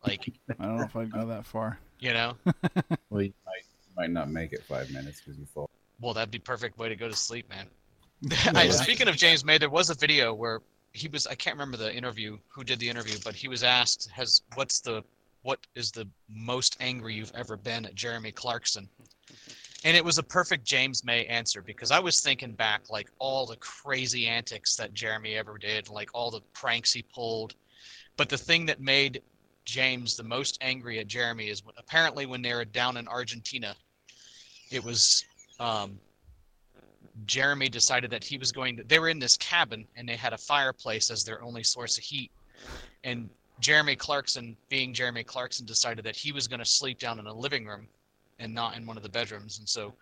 like I don't know if I'd go that far. you know. Well, you might, might not make it five minutes because you fall. Well, that'd be perfect way to go to sleep, man. Yeah. I, speaking of James May, there was a video where he was I can't remember the interview who did the interview, but he was asked has what's the what is the most angry you've ever been at Jeremy Clarkson? And it was a perfect James May answer because I was thinking back like all the crazy antics that Jeremy ever did, like all the pranks he pulled. But the thing that made James the most angry at Jeremy is apparently when they were down in Argentina, it was um, Jeremy decided that he was going to, they were in this cabin and they had a fireplace as their only source of heat. And Jeremy Clarkson, being Jeremy Clarkson, decided that he was going to sleep down in a living room and not in one of the bedrooms. And so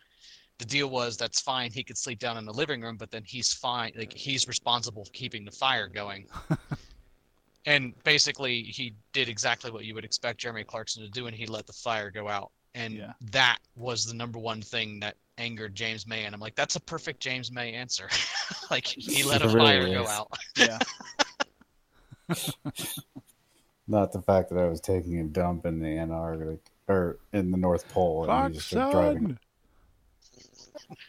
the deal was that's fine. He could sleep down in the living room, but then he's fine. Like he's responsible for keeping the fire going. and basically, he did exactly what you would expect Jeremy Clarkson to do, and he let the fire go out. And that was the number one thing that angered James May. And I'm like, that's a perfect James May answer. like he let a It really fire go out. Yeah. Not the fact that I was taking a dump in the Antarctic or in the North Pole and you just start driving.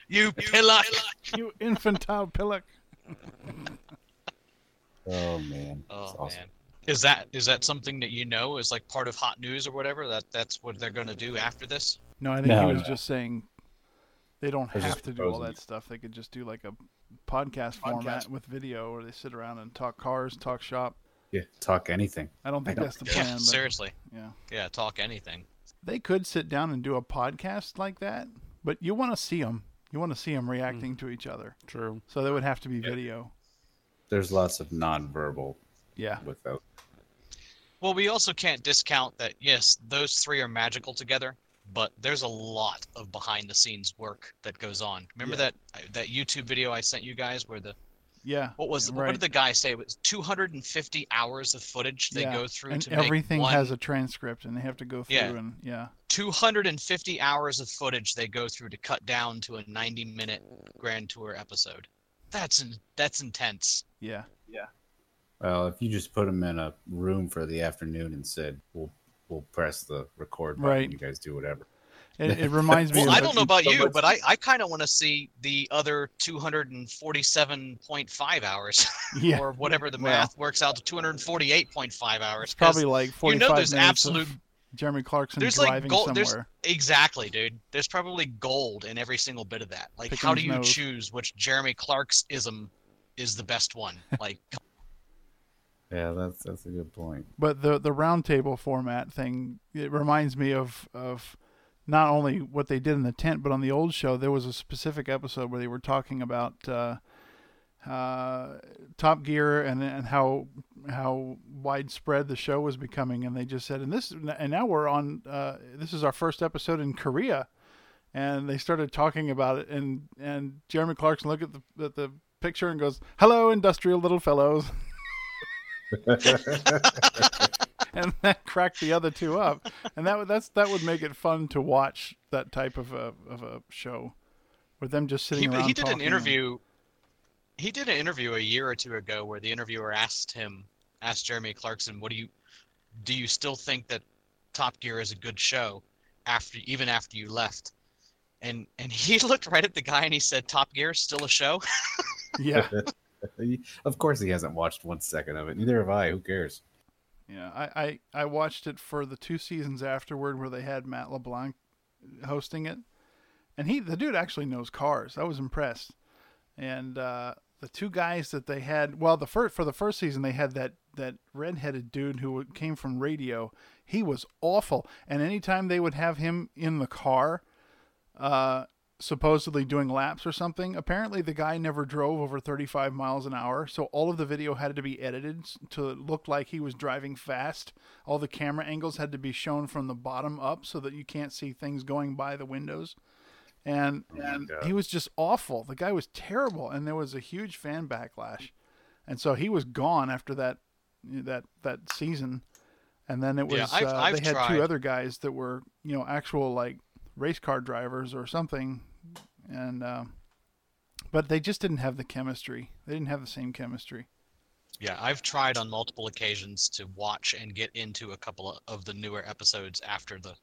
You pillock. you infantile pillock. Oh man. Oh awesome. man. Is that is that something that you know is like part of hot news or whatever? That that's what they're gonna do after this? No, I think No, he was no. just saying they don't have to do all that stuff. They could just do like a podcast, format with video, where they sit around and talk cars, talk shop. Yeah, talk anything. I don't think I don't that's the plan. Yeah, but seriously. Yeah, Yeah, talk anything. they could sit down and do a podcast like that, but you want to see them. You want to see them reacting mm. to each other. True. So there would have to be video. There's lots of nonverbal Yeah. without. Well, we also can't discount that yes, those three are magical together, but there's a lot of behind the scenes work that goes on. Remember Yeah. that uh, that YouTube video I sent you guys where the Yeah. what was what did the guy say? It was 250 hours of footage they yeah. go through and to everything make one has a transcript, and they have to go through Yeah. and yeah. 250 hours of footage they go through to cut down to a 90 minute grand tour episode. That's in, that's intense. Yeah. Yeah. Well, if you just put them in a room for the afternoon and said, "We'll we'll press the record button, Right. you guys do whatever." It, it reminds me. Well, of I don't know about so you, much- but I, I kind of want to see the other 247.5 hours, Yeah. or whatever the Well. math works out to 248.5 hours. It's probably 'cause like you forty-five know there's absolute Jeremy Clarkson there's like driving gold. There's somewhere. exactly, dude. There's probably gold in every single bit of that. Like, Picking how do you nose. choose which Jeremy Clark's ism is the best one? Like, Yeah, that's that's a good point. But the the roundtable format thing, it reminds me of of not only what they did in the tent, but on the old show there was a specific episode where they were talking about uh, uh, Top Gear and and how how widespread the show was becoming, and they just said, and this and now we're on. Uh, this is our first episode in Korea, and they started talking about it, and and Jeremy Clarkson looked at the at the picture and goes, "Hello, industrial little fellows." and that cracked the other two up, and that would that's that would make it fun to watch that type of a of a show, with them just sitting he, around. he did an interview. He did an interview a year or two ago where the interviewer asked him, asked Jeremy Clarkson, "What do you, do you still think that Top Gear is a good show, after even after you left?" And and he looked right at the guy and he said, "Top Gear is still a show." Yeah, of course, he hasn't watched one second of it. Neither have I. Who cares? yeah. I, I I watched it for the two seasons afterward where they had Matt LeBlanc hosting it, and he the dude actually knows cars. I was impressed, and uh, the two guys that they had, well, the first for the first season they had that that redheaded dude who came from radio. He was awful, and anytime they would have him in the car, uh, supposedly doing laps or something. Apparently, the guy never drove over 35 miles an hour, so all of the video had to be edited to look like he was driving fast. All the camera angles had to be shown from the bottom up so that you can't see things going by the windows. And, and God. he was just awful. The guy was terrible, and there was a huge fan backlash. And so he was gone after that that that season. And then it was Yeah, I've- uh, I've they had tried. two other guys that were you know actual like race car drivers or something, and uh, but they just didn't have the chemistry. They didn't have the same chemistry. Yeah, I've tried on multiple occasions to watch and get into a couple of, of the newer episodes after the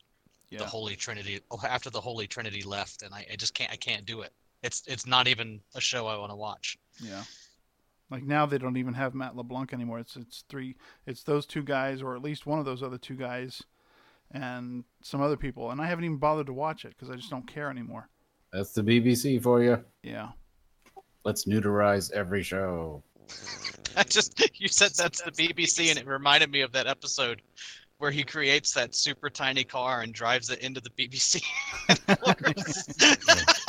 Yeah. the Holy Trinity oh, after the Holy Trinity left, and I, I just can't I can't do it. It's it's not even a show I want to watch. Yeah. Like now they don't even have Matt LeBlanc anymore. It's it's three it's those two guys or at least one of those other two guys and some other people and I haven't even bothered to watch it cuz I just don't care anymore. That's the BBC for you. Yeah. Let's neuterize every show. I just you said that's the BBC, and it reminded me of that episode where he creates that super tiny car and drives it into the BBC.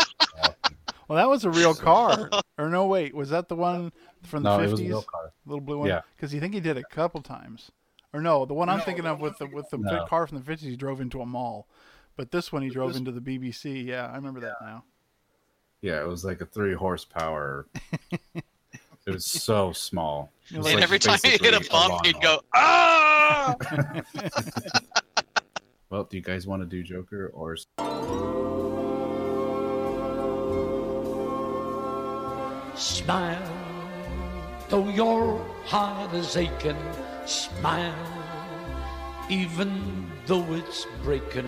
Well, that was a real car. or no wait, was that the one from the No, it 50s? was a real car. Little blue one? Yeah. Cuz you think he did it a couple times. Or no, the one I'm thinking of with the with the No. car from the 50s he drove into a mall. But this one he drove into the BBC. Yeah, I remember that now. Yeah, it was like a three horsepower. it was so small. Was and like every time he hit a basically bump, he'd go ah. Well, do you guys want to do Joker or? Smile, though your heart is aching. Smile, even though it's breaking.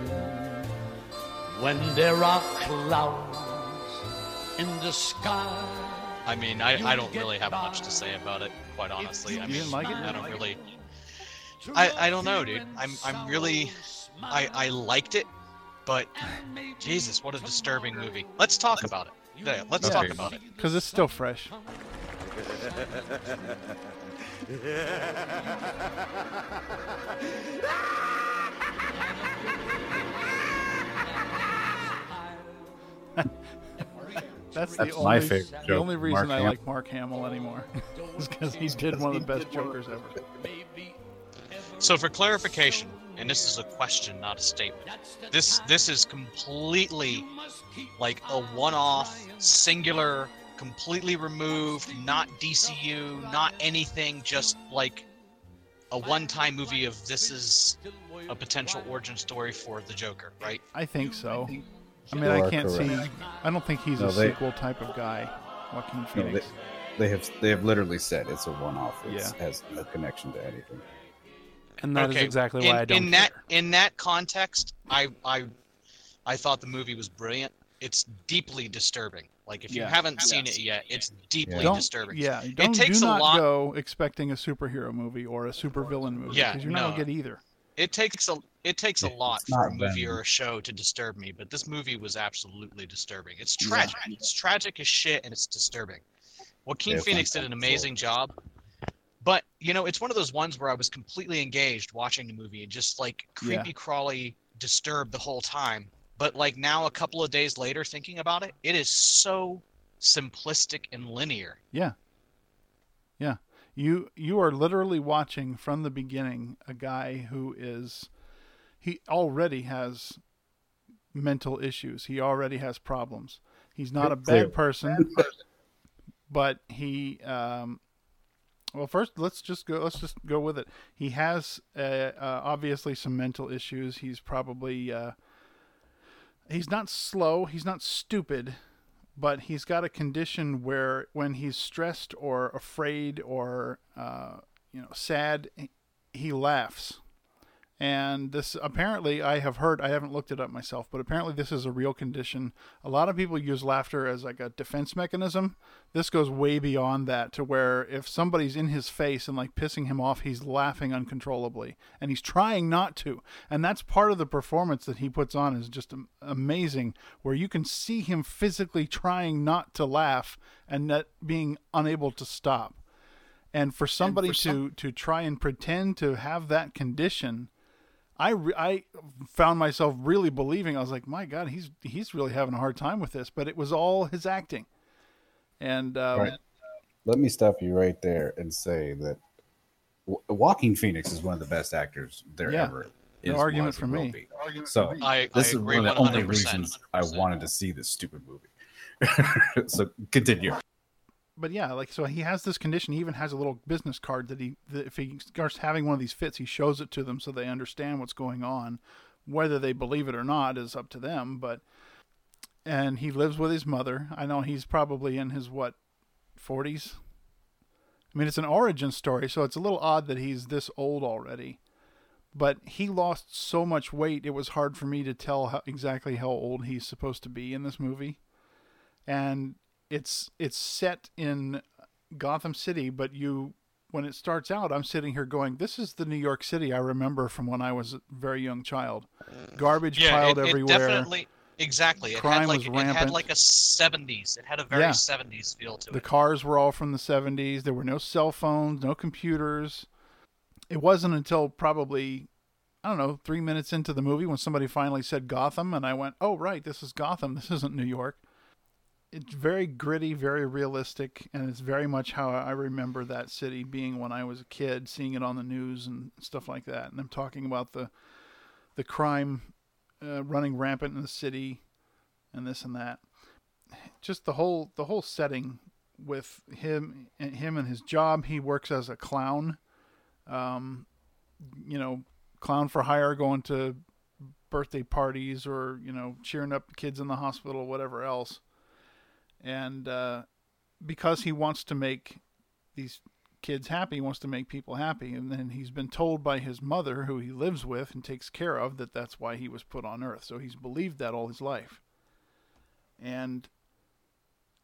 When there are clouds in the sky. I mean, I, I don't really have much to say about it, quite honestly. I mean, like it? I don't really. I, I don't know, dude. I'm I'm really I I liked it, but Jesus, what a disturbing movie. Let's talk about it. Yeah, let's talk about it. Cuz it's still fresh. That's, the That's only, my favorite The only reason Mark I Hamill. like Mark Hamill anymore is because he did one of the best Jokers ever. So for clarification, and this is a question, not a statement. This this is completely like a one-off, singular, completely removed, not DCU, not anything, just like a one-time movie of this is a potential origin story for the Joker, right? I think so. I mean, I can't see. I don't think he's No, a they- sequel type of guy. Joaquin No, Phoenix. they, they have they have literally said it's a one-off. It Yeah. has no connection to anything. And that is exactly why in, I don't in that in that context, I I I thought the movie was brilliant. It's deeply disturbing. Like if you haven't seen it yet, it's deeply don't, disturbing. Yeah, it don't takes do a not lot. go expecting a superhero movie or a supervillain movie Yeah, because you're not gonna get either. It takes a it takes a lot it's for a movie Venom. or a show to disturb me, but this movie was absolutely disturbing. It's Yeah. tragic. It's tragic as shit, and it's disturbing. Joaquin Yeah, Phoenix did an fantastic. amazing job, but you know, it's one of those ones where I was completely engaged watching the movie and just like Yeah. creepy crawly disturbed the whole time. But like now, a couple of days later, thinking about it, it is so simplistic and linear. Yeah. Yeah. You you are literally watching from the beginning a guy who is he already has mental issues. He already has problems. He's not a bad person, but he um well first let's just go let's just go with it. He has uh, uh, obviously some mental issues. He's probably uh he's not slow, he's not stupid, but he's got a condition where when he's stressed or afraid or uh, you know sad, he- laughs. And this apparently I have heard I haven't looked it up myself, but apparently this is a real condition. A lot of people use laughter as like a defense mechanism. This goes way beyond that to where if somebody's in his face and like pissing him off, he's laughing uncontrollably and he's trying not to. And that's part of the performance that he puts on is just amazing where you can see him physically trying not to laugh and not being unable to stop. And for somebody to to try and pretend to have that condition, I re- I found myself really believing. I was like, my God, he's he's really having a hard time with this. But it was all his acting. And um, Right. Let me stop you right there and say that Joaquin Phoenix is one of the best actors there Yeah. ever No is, argument for me. be. So I- this I is agree one of the only 100%. reasons I wanted to see this stupid movie. so continue. But yeah, like so he has this condition. He even has a little business card that he that if he starts having one of these fits, he shows it to them so they understand what's going on. Whether they believe it or not is up to them. But and he lives with his mother. I know he's probably in his what forties. I mean, it's an origin story, so it's a little odd that he's this old already. But he lost so much weight, it was hard for me to tell how, exactly how old he's supposed to be in this movie. And it's it's set in Gotham City, but you when it starts out, I'm sitting here going, "This is the New York City I remember from when I was a very young child. Garbage yeah, piled it, it everywhere. definitely exactly. It Crime had like was it had like a '70s. It had a very Yeah. '70s feel to The it. The cars were all from the 70s. There were no cell phones, no computers. It wasn't until probably, I don't know, three minutes into the movie when somebody finally said Gotham, and I went, oh, right, this is Gotham. This isn't New York. It's very gritty, very realistic, and it's very much how I remember that city being when I was a kid, seeing it on the news and stuff like that. And them talking about the, the crime uh, running rampant in the city and this and that just the whole the whole setting with him and him and his job. He works as a clown, um, you know, clown for hire, going to birthday parties or you know cheering up kids in the hospital, whatever else. And uh, because he wants to make these kids happy, he wants to make people happy, and then he's been told by his mother, who he lives with and takes care of, that that's why he was put on Earth. So he's believed that all his life. And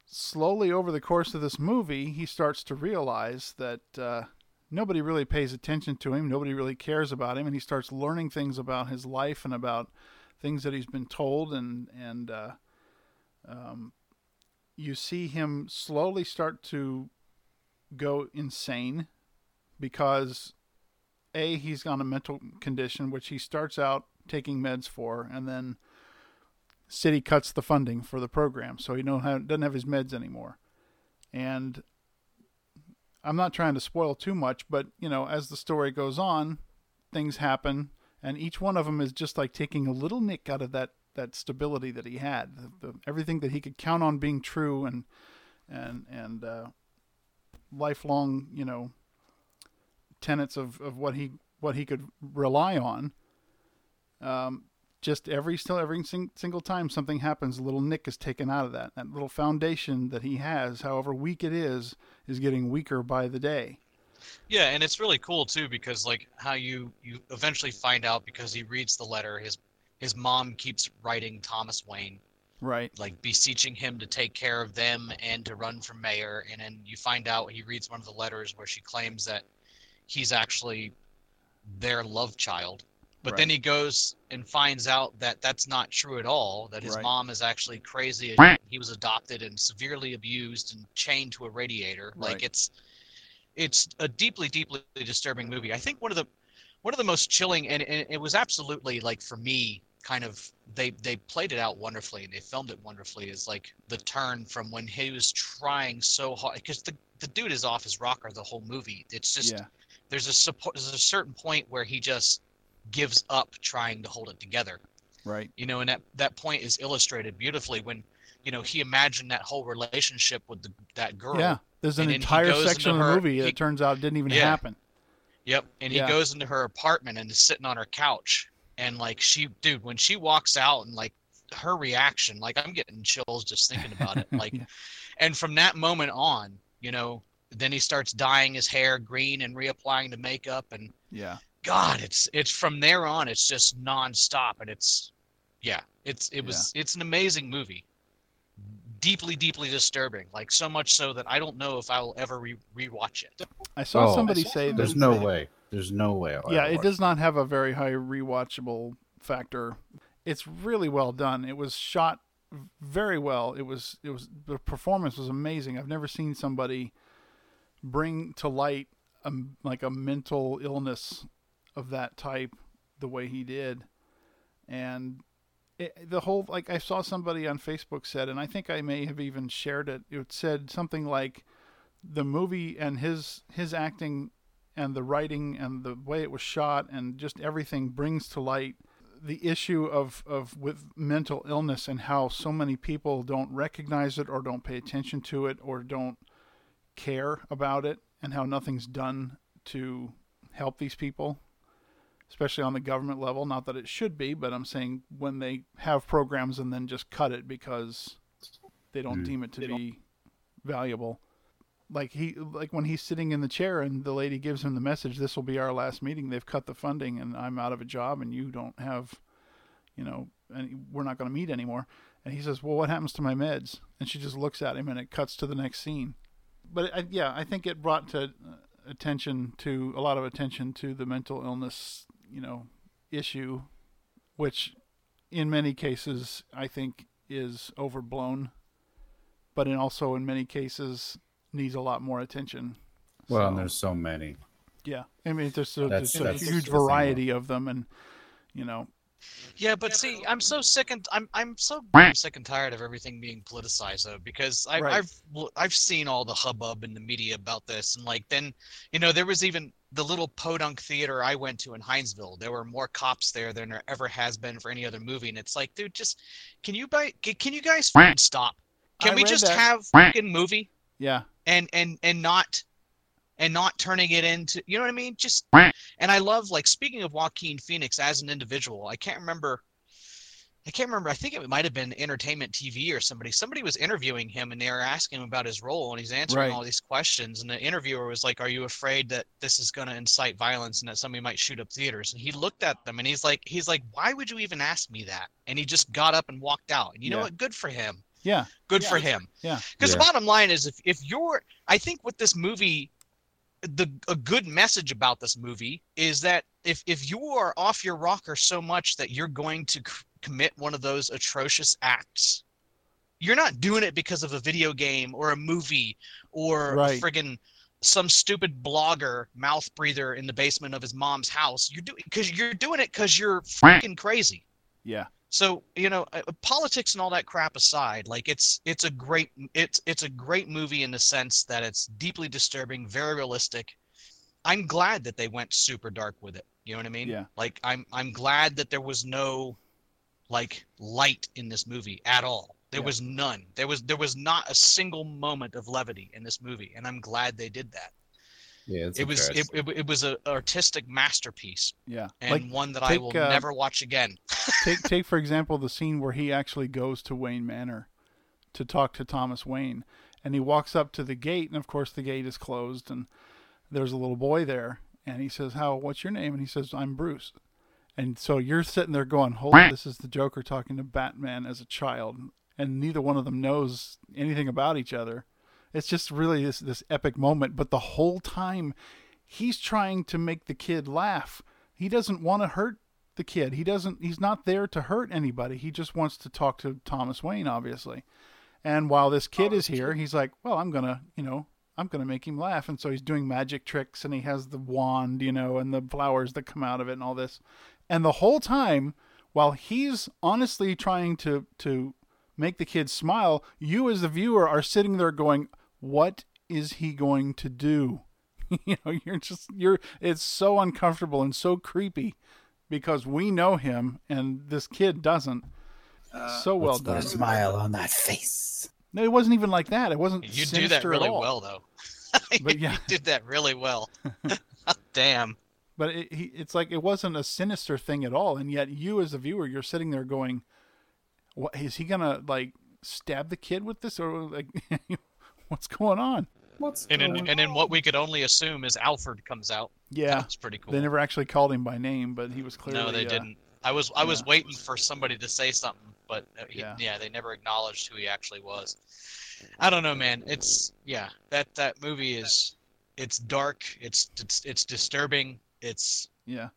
slowly over the course of this movie, he starts to realize that uh, nobody really pays attention to him, nobody really cares about him, and he starts learning things about his life and about things that he's been told, and and uh, um, you see him slowly start to go insane because a he's on a mental condition which he starts out taking meds for, and then city cuts the funding for the program, so he don't have, doesn't have his meds anymore. And I'm not trying to spoil too much, but you know, as the story goes on, things happen, and each one of them is just like taking a little nick out of that that stability that he had, the, the, everything that he could count on being true, and and and uh, lifelong, you know, tenets of, of what he what he could rely on. Um, just every still every sing, single time something happens, a little nick is taken out of that. That little foundation that he has, however weak it is, is getting weaker by the day. Yeah, and it's really cool too because like how you you eventually find out because he reads the letter his his mom keeps writing Thomas Wayne Right. like beseeching him to take care of them and to run for mayor. And then you find out he reads one of the letters where she claims that he's actually their love child. But then he goes and finds out that that's not true at all that his Right. mom is actually crazy. He was adopted and severely abused and chained to a radiator. Like it's it's a deeply deeply disturbing movie. I think one of the one of the most chilling and, and it was absolutely like for me kind of they they played it out wonderfully and they filmed it wonderfully is like the turn from when he was trying so hard because the, the dude is off his rocker the whole movie it's just Yeah. there's a support there's a certain point where he just gives up trying to hold it together Right. you know and that that point is illustrated beautifully when you know he imagined that whole relationship with the, that girl Yeah. There's an he entire section of the her- movie he- that turns out didn't even Yeah. happen. Yep. And he Yeah. goes into her apartment and is sitting on her couch. And like she dude, when she walks out and like her reaction, like I'm getting chills just thinking about it. Like Yeah. and from that moment on, you know, then he starts dyeing his hair green and reapplying the makeup and Yeah. God, it's it's from there on it's just nonstop and it's yeah, it's it was it's an amazing movie. Deeply, deeply disturbing. Like so much so that I don't know if I will ever re- rewatch it. I saw Oh, somebody say There's no way. There's no way. I'll yeah, it does not have a very high rewatchable factor. It's really well done. It was shot very well. It was it was the performance was amazing. I've never seen somebody bring to light a, like a mental illness of that type the way he did. And it, the whole like I saw somebody on Facebook said and I think I may have even shared it. It said something like the movie and his his acting and the writing and the way it was shot and just everything brings to light the issue of, of with mental illness and how so many people don't recognize it or don't pay attention to it or don't care about it and how nothing's done to help these people, especially on the government level. Not that it should be, but I'm saying when they have programs and then just cut it because they don't Mm. deem it to be valuable. Like he, like when he's sitting in the chair and the lady gives him the message, "This will be our last meeting. They've cut the funding, and I'm out of a job, and you don't have, you know, and we're not going to meet anymore." And he says, "Well, what happens to my meds?" And she just looks at him, and it cuts to the next scene. But I, yeah, I think it brought to uh, attention to a lot of attention to the mental illness, you know, issue, which in many cases I think is overblown, but in also in many cases needs a lot more attention. Well, and there's so many. yeah, I mean, there's a, That's- there's a huge variety of them, and you know, Yeah, but see, I'm so sick and I'm I'm so sick and tired of everything being politicized though, because I, Right. I've l- I've seen all the hubbub in the media about this, and like then, you know, there was even the little podunk theater I went to in Hinesville. There were more cops there than there ever has been for any other movie, and it's like, dude, just can you buy? Can, can you guys stop? Can I we just that. have fucking movie yeah, and and and not and not turning it into you know what I mean? Just and I love like speaking of Joaquin Phoenix as an individual. I can't remember. I can't remember. I think it might have been Entertainment TV or somebody. Somebody was interviewing him and they were asking him about his role and he's answering Right. all these questions. And the interviewer was like, "Are you afraid that this is going to incite violence and that somebody might shoot up theaters?" And he looked at them and he's like, "He's like, why would you even ask me that?" And he just got up and walked out. And you know what? Good for him. Yeah, Good Yeah. for him. yeah, Because Yeah. the bottom line is, if if you're, I think with this movie, the a good message about this movie is that if if you are off your rocker so much that you're going to c- commit one of those atrocious acts, you're not doing it because of a video game or a movie or Right. friggin' some stupid blogger mouth breather in the basement of his mom's house. You're doing because you're doing it because you're freaking crazy. yeah, So you know, uh, politics and all that crap aside, like it's it's a great it's it's a great movie in the sense that it's deeply disturbing, very realistic. I'm glad that they went super dark with it. You know what I mean? Yeah. Like I'm I'm glad that there was no like light in this movie at all. There Yeah. was none. There was there was not a single moment of levity in this movie, and I'm glad they did that. Yeah, it's It was it, it, it was an artistic masterpiece yeah. and like one that I will uh, never watch again. take take for example the scene where he actually goes to Wayne Manor to talk to Thomas Wayne, and he walks up to the gate, and of course the gate is closed, and there's a little boy there, and he says, "How? What's your name?" And he says, "I'm Bruce." And so you're sitting there going, "Holy, this is the Joker talking to Batman as a child," and neither one of them knows anything about each other. It's just really this this epic moment, but the whole time he's trying to make the kid laugh. He doesn't want to hurt the kid. He doesn't he's not there to hurt anybody. He just wants to talk to Thomas Wayne obviously. And while this kid is here, he's like, "Well, I'm to, you know, I'm to make him laugh." And so he's doing magic tricks and he has the wand, you know, and the flowers that come out of it and all this. And the whole time while he's honestly trying to to make the kid smile, you as the viewer are sitting there going, "What is he going to do?" you know, you're just you're it's so uncomfortable and so creepy because we know him and this kid doesn't. Uh, so well Let's put a done. smile on that face. No, it wasn't even like that. It wasn't You do that really at all. well, though. But yeah. you did that really well. Damn. But it, it's like it wasn't a sinister thing at all, and yet you as a viewer, you're sitting there going, "What is he gonna like stab the kid with this, or like what's going on?" What's And then, and then what we could only assume is Alfred comes out. Yeah, That's pretty cool. They never actually called him by name, but he was clearly no, they uh, didn't. I was I was waiting for somebody to say something, but uh, he, Yeah. yeah. they never acknowledged who he actually was. I don't know, man. It's yeah, that that movie is it's dark, it's it's it's disturbing, it's Yeah,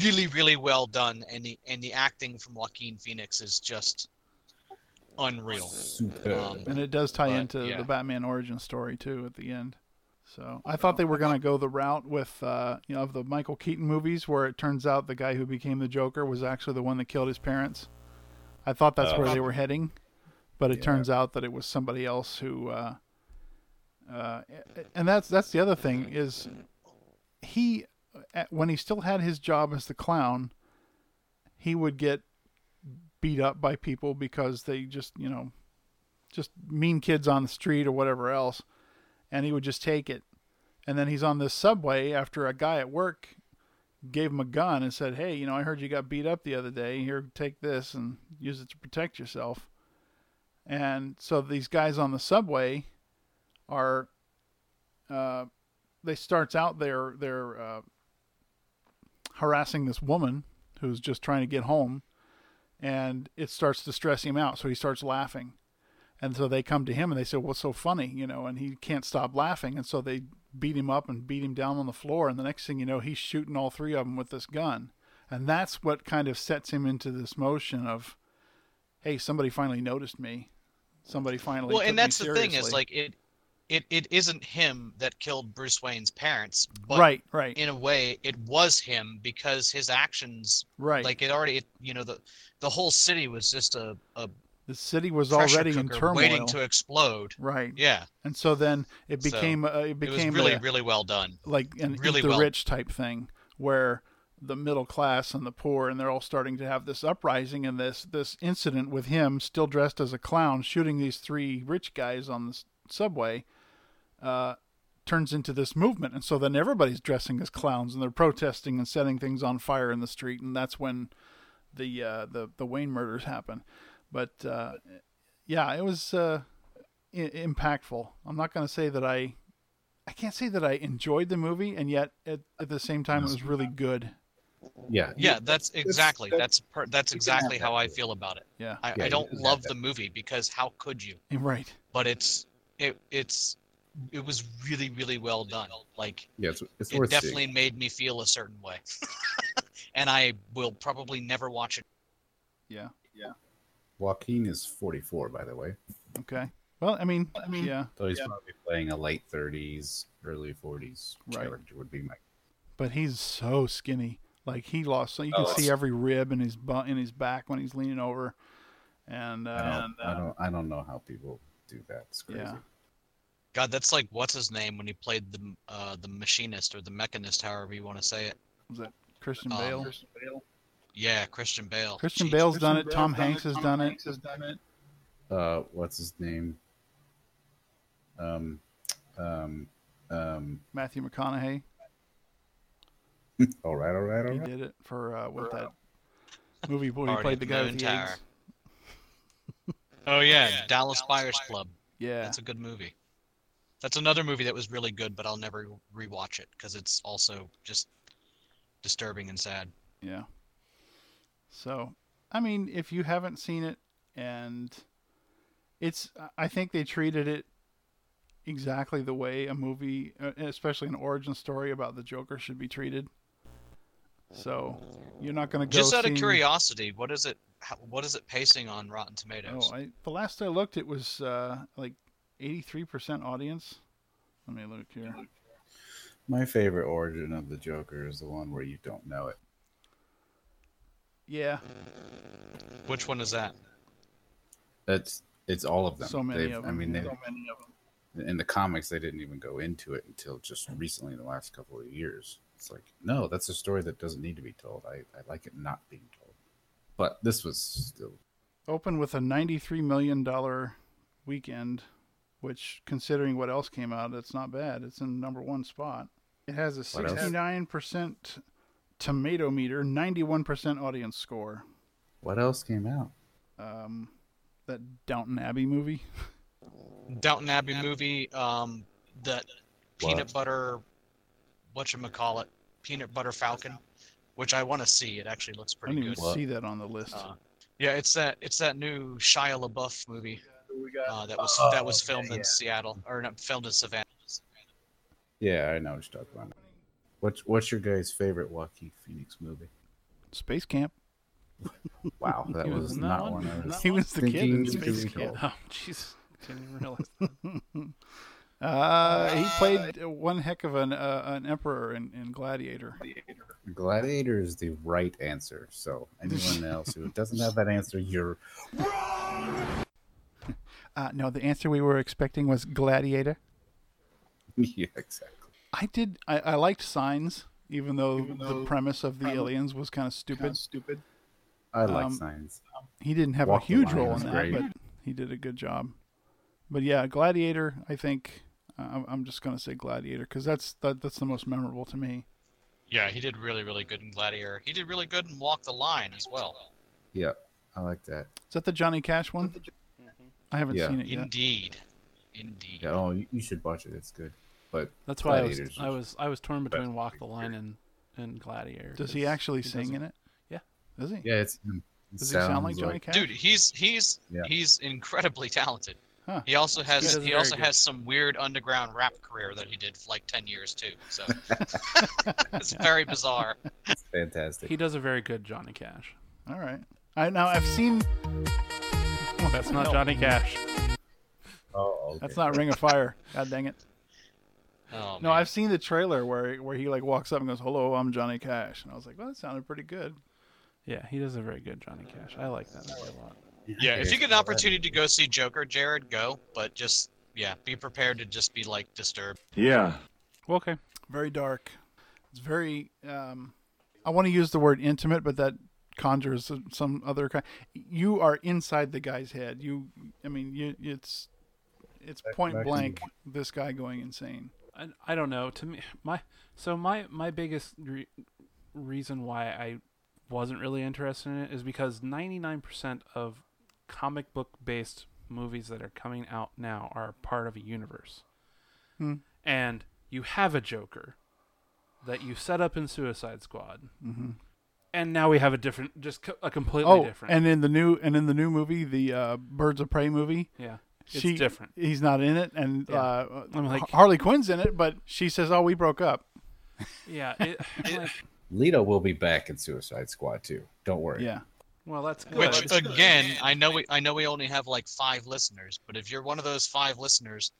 really really well done, and the and the acting from Joaquin Phoenix is just unreal. Um, and it does tie but, into yeah. the Batman origin story too at the end. So I thought they were gonna go the route with uh, you know of the Michael Keaton movies, where it turns out the guy who became the Joker was actually the one that killed his parents. I thought that's Oh. where they were heading, but it Yeah. turns out that it was somebody else who. Uh, uh, and that's that's the other thing is he when he still had his job as the clown, he would get beat up by people because they just you know just mean kids on the street or whatever else. and he would just take it. And then he's on this subway after a guy at work gave him a gun and said, "Hey, you know, I heard you got beat up the other day. Here, take this and use it to protect yourself." And so these guys on the subway are, uh, they starts out there they're uh, harassing this woman who's just trying to get home, and it starts to stress him out. So he starts laughing, and so they come to him and they say, "What's so funny?" You know, and he can't stop laughing, and so they beat him up and beat him down on the floor. And the next thing you know, he's shooting all three of them with this gun, and that's what kind of sets him into this motion of, "Hey, somebody finally noticed me. Somebody finally." well, and that's the thing is like it, it, it isn't him that killed Bruce Wayne's parents, but Right, right. In a way, it was him because his actions, Right. Like it already, it, you know, the the whole city was just a, a the city was already in turmoil, waiting to explode. Right. Yeah. And so then it So, became uh, it it was became really, a- really well done. like an Really the well. rich type thing where the middle class and the poor and they're all starting to have this uprising and this this incident with him still dressed as a clown shooting these three rich guys on the subway uh, turns into this movement and so then everybody's dressing as clowns and they're protesting and setting things on fire in the street and that's when the uh, the the Wayne murders happen but uh, yeah it was uh, I- impactful I'm not going to say that I I can't say that I enjoyed the movie, and yet at, at the same time it was really good. Yeah. Yeah, that's exactly that's- that's per, that's exactly how I feel about it. Yeah. I, Yeah, I don't love the movie because how could you? Right. But it's it it's it was really really well done. Like Yeah, it's, it's it worth seeing. definitely made me feel a certain way, and I will probably never watch it. Yeah. Yeah. Joaquin is 44, by the way. Okay. Well, I mean, I mean, yeah, So he's probably playing a late 30s, early 40s Right. character would be my. but he's so skinny. Like he lost. So you can Oh, see every rib in his butt, in his back when he's leaning over, and uh, I don't, and, I uh, don't, I don't know how people do that. It's crazy. yeah, God, that's like what's his name when he played the uh, the machinist or the mechanist, however you want to say it. was that Christian Um, Bale? Yeah, Christian Bale. Christian Jeez. Bale's done it. Tom Hanks has done it. Uh, what's his name? Um, um, um. Matthew McConaughey. All right, all right, all He did it for uh, what that movie where he played the the guy Moon with the Tower. eggs. Oh yeah, Dallas Buyers Club. Yeah. That's a good movie. That's another movie that was really good, but I'll never rewatch it because it's also just disturbing and sad. Yeah. So, I mean, if you haven't seen it, and it's, I think they treated it exactly the way a movie, uh, especially an origin story about the Joker, should be treated. So, you're not going to go. Just out of curiosity, what is it? What is it pacing on Rotten Tomatoes? Oh, I, the last I looked, it was uh, like 83% audience. Let me look here. My favorite origin of the Joker is the one where you don't know it. Yeah. Which one is that? It's it's all of them. So many They've- of I mean, they, So many of them. in the comics, they didn't even go into it until just recently, in the last couple of years. It's like, no, that's a story that doesn't need to be told. I, I like it not being told. But this was still Opened with a $93 million weekend, which, considering what else came out, it's not bad. It's in number one spot. It has a 69% tomato meter, 91% audience score. what else came out? Um, that Downton Abbey movie. Downton Abbey movie. Um, that peanut What? butter. What you call it? Peanut butter Falcon, which I want to see. It actually looks pretty I pretty didn't even good. see that on the list. Uh, yeah, it's that it's that new Shia LaBeouf movie uh, that was Oh, that was okay, filmed in yeah. Seattle or not filmed in Savannah. Yeah, I know what you're talking about. What's what's your guys' favorite Joaquin Phoenix movie? Space Camp. Wow, that He was not that one I was He was the kid in thinking to Space Camp. Oh, jeez. Didn't even realize. Uh, he played one heck of an uh, an emperor in, in Gladiator. Gladiator is the right answer. So anyone else who doesn't have that answer, you're Uh, no, the answer we were expecting was Gladiator. yeah, exactly. I did. I, I liked Signs, even though, the premise of the aliens was kind of stupid. stupid. I like Um, signs. He didn't have Walk a huge role in that, great. but he did a good job. But yeah, Gladiator. I think I'm, I'm just gonna say Gladiator because that's that, that's the most memorable to me. Yeah, he did really, really good in Gladiator. He did really good in Walk the Line as well. Yeah, I like that. Is that the Johnny Cash one? I haven't Yeah. seen it yet. Indeed. Indeed. Yeah, oh, you, you should watch it. It's good. But That's why I was Gladiator's I was I was torn between Walk the Line and and Gladiator. Does he actually sing doesn't- in it? Yeah. Does he? Yeah, it's. It Does he sound like sounds Johnny Cash? Dude, he's he's Yeah. he's incredibly talented. Huh. He also has does he also good. has some weird underground rap career that he did for like ten years too. So it's very bizarre. It's fantastic. He does a very good Johnny Cash. All right. I now I've seen. That's not Johnny Cash. Oh, okay. That's not Ring of Fire. God dang it. Oh, No, I've seen the trailer where where he like walks up and goes, "Hello, I'm Johnny Cash," and I was like, "Well, that sounded pretty good." Yeah, he does a very good Johnny Cash. I like that movie a lot. Yeah, if you get an opportunity to go see Joker, Jared, go. But just yeah, be prepared to just be like disturbed. Yeah. Okay. Very dark. It's very. Um, I want to use the word intimate, but that conjures some other kind. You are inside the guy's head. You, I mean, you, it's it's point blank. This guy going insane. I, I don't know. To me, my so my my biggest re- reason why I wasn't really interested in it is because 99% of comic book based movies that are coming out now are part of a universe. Hmm. And you have a Joker that you set up in Suicide Squad. Mhm. And now we have a different just co- a completely Oh, different. and in the new and in the new movie, the uh, Birds of Prey movie. Yeah, it's she, different. He's not in it, and Yeah. uh, I'm like- Harley Quinn's in it, but she says, "Oh, we broke up." yeah, it, I'm like, Leto will be back in Suicide Squad too. Don't worry. Yeah. well, that's good. Which again, I know we I know we only have like five listeners, but if you're one of those five listeners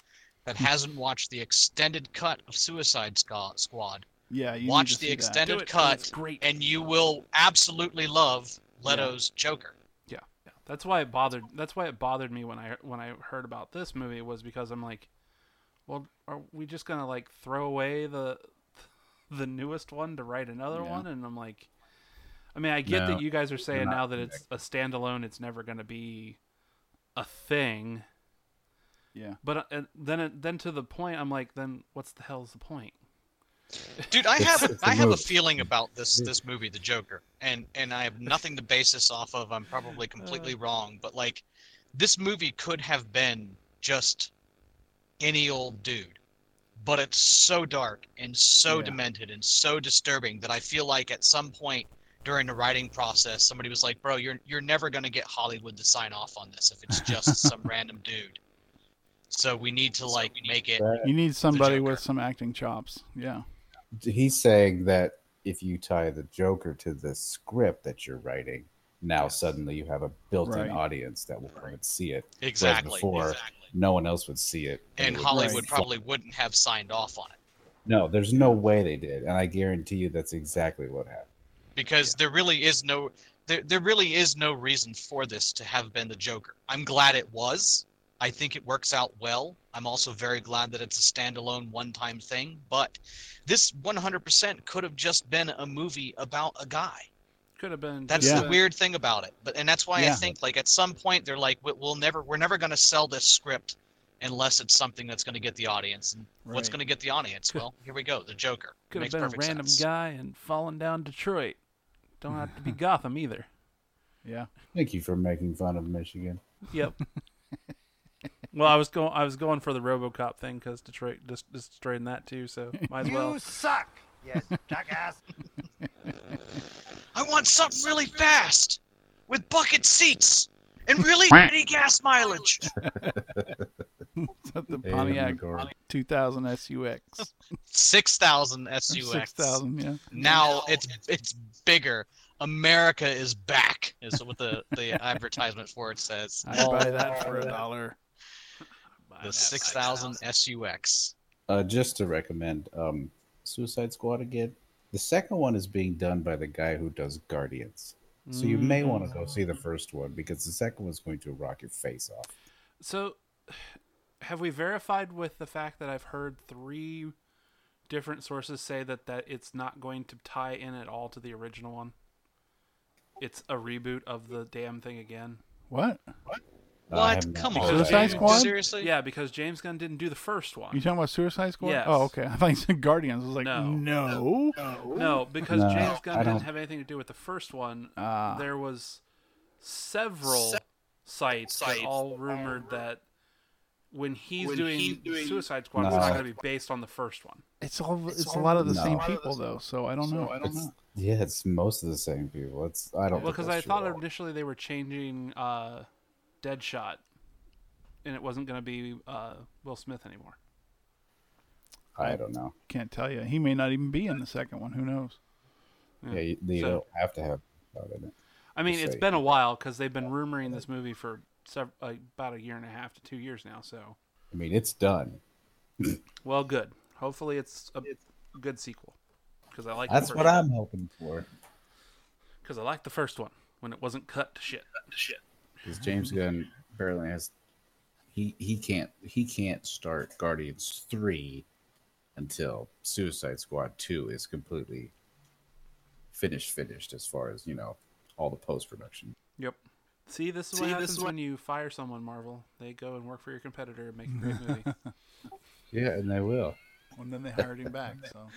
that hasn't watched the extended cut of Suicide Squad, Yeah, you need watch to the see extended Do cut, it's great. and you will absolutely love Leto's Joker. Yeah, yeah. That's why it bothered. That's why it bothered me when I when I heard about this movie was because I'm like, well, are we just gonna like throw away the the newest one to write another Yeah. one? And I'm like, I mean, I get No, that you guys are saying now that it's a standalone, it's never gonna be a thing. Yeah. But uh, then it, then to the point, I'm like, then what's the hell's the point? Dude, I have it's a I have a feeling about this this movie, The Joker, and and I have nothing to base this off of. I'm probably completely uh. wrong, but like, this movie could have been just any old dude, but it's so dark and so Yeah. demented and so disturbing that I feel like at some point during the writing process, somebody was like, "Bro, you're you're never gonna get Hollywood to sign off on this if it's just some random dude." So we need to like make it. You need somebody with some acting chops. Yeah. He's saying that if you tie the Joker to the script that you're writing, now suddenly you have a built-in Right. audience that will come and see it. Whereas Exactly, Before, exactly. no one else would see it. And it would Hollywood just- probably wouldn't have signed off on it. No, there's no way they did, and I guarantee you that's exactly what happened. because there really is no there, there really is no reason for this to have been the Joker. I'm glad it was. I think it works out well. I'm also very glad that it's a standalone one-time thing, but this 100% could have just been a movie about a guy. Could have been. That's just the weird thing about it. But and that's why I think like at some point they're like we- we'll never we're never going to sell this script unless it's something that's going to get the audience. And what's going to get the audience? Well, here we go, the Joker. Could have been a random sense. guy and falling down Detroit. Don't have to be Gotham either. Yeah. Thank you for making fun of Michigan. Yep. well, I was going. I was going for the RoboCop thing because Detroit just destroying that too. So might as well. You suck, yes, jackass. I want something really fast with bucket seats and really shitty gas mileage. the Pontiac 2000 SUX. 6,000 SUX. 6000, yeah. Now it's it's bigger. America is back is what the, the advertisement for it says. I'd buy that for a dollar. The 6,000 SUX. Uh, just to recommend um, Suicide Squad again. The second one is being done by the guy who does Guardians. So you may want to go see the first one because the second one's going to rock your face off. So, have we verified with the fact that I've heard three different sources say that that it's not going to tie in at all to the original one? It's a reboot of the damn thing again. What? Uh, I have not Come on. Suicide Squad? Seriously? Yeah, because James Gunn didn't do the first one. You talking about Suicide Squad? Yes. Oh, okay. I thought you said Guardians. I was like, No. no. No, because No, James Gunn didn't have anything to do with the first one. Ah. there was several sites that all rumored that when he's doing Suicide Squad, it's not going to be based on the first one. It's all. It's, a lot of the No. same people though, so I don't know. I don't It's- Yeah, it's most of the same people. It's I don't. Well, because I thought initially they were changing uh, Deadshot, and it wasn't going to be uh, Will Smith anymore. I don't know. Can't tell you. He may not even be in the second one. Who knows? Yeah, you, you So- don't have to have that in it. I mean, Just it's say- been a while because they've been rumoring this movie for sev- uh, about a year and a half to two years now. So, I mean, it's done. well, good. Hopefully, it's a good sequel because I like. That's what I'm hoping for. Because I liked the first one when it wasn't cut to shit. Shit. Because James Gunn apparently has he he can't he can't start Guardians three until Suicide Squad two is completely finished finished as far as you know all the post production. Yep. See, this is See, what this happens is what- when you fire someone, Marvel. They go and work for your competitor and make a great movie. Yeah, and they will. And then they hired him back. So,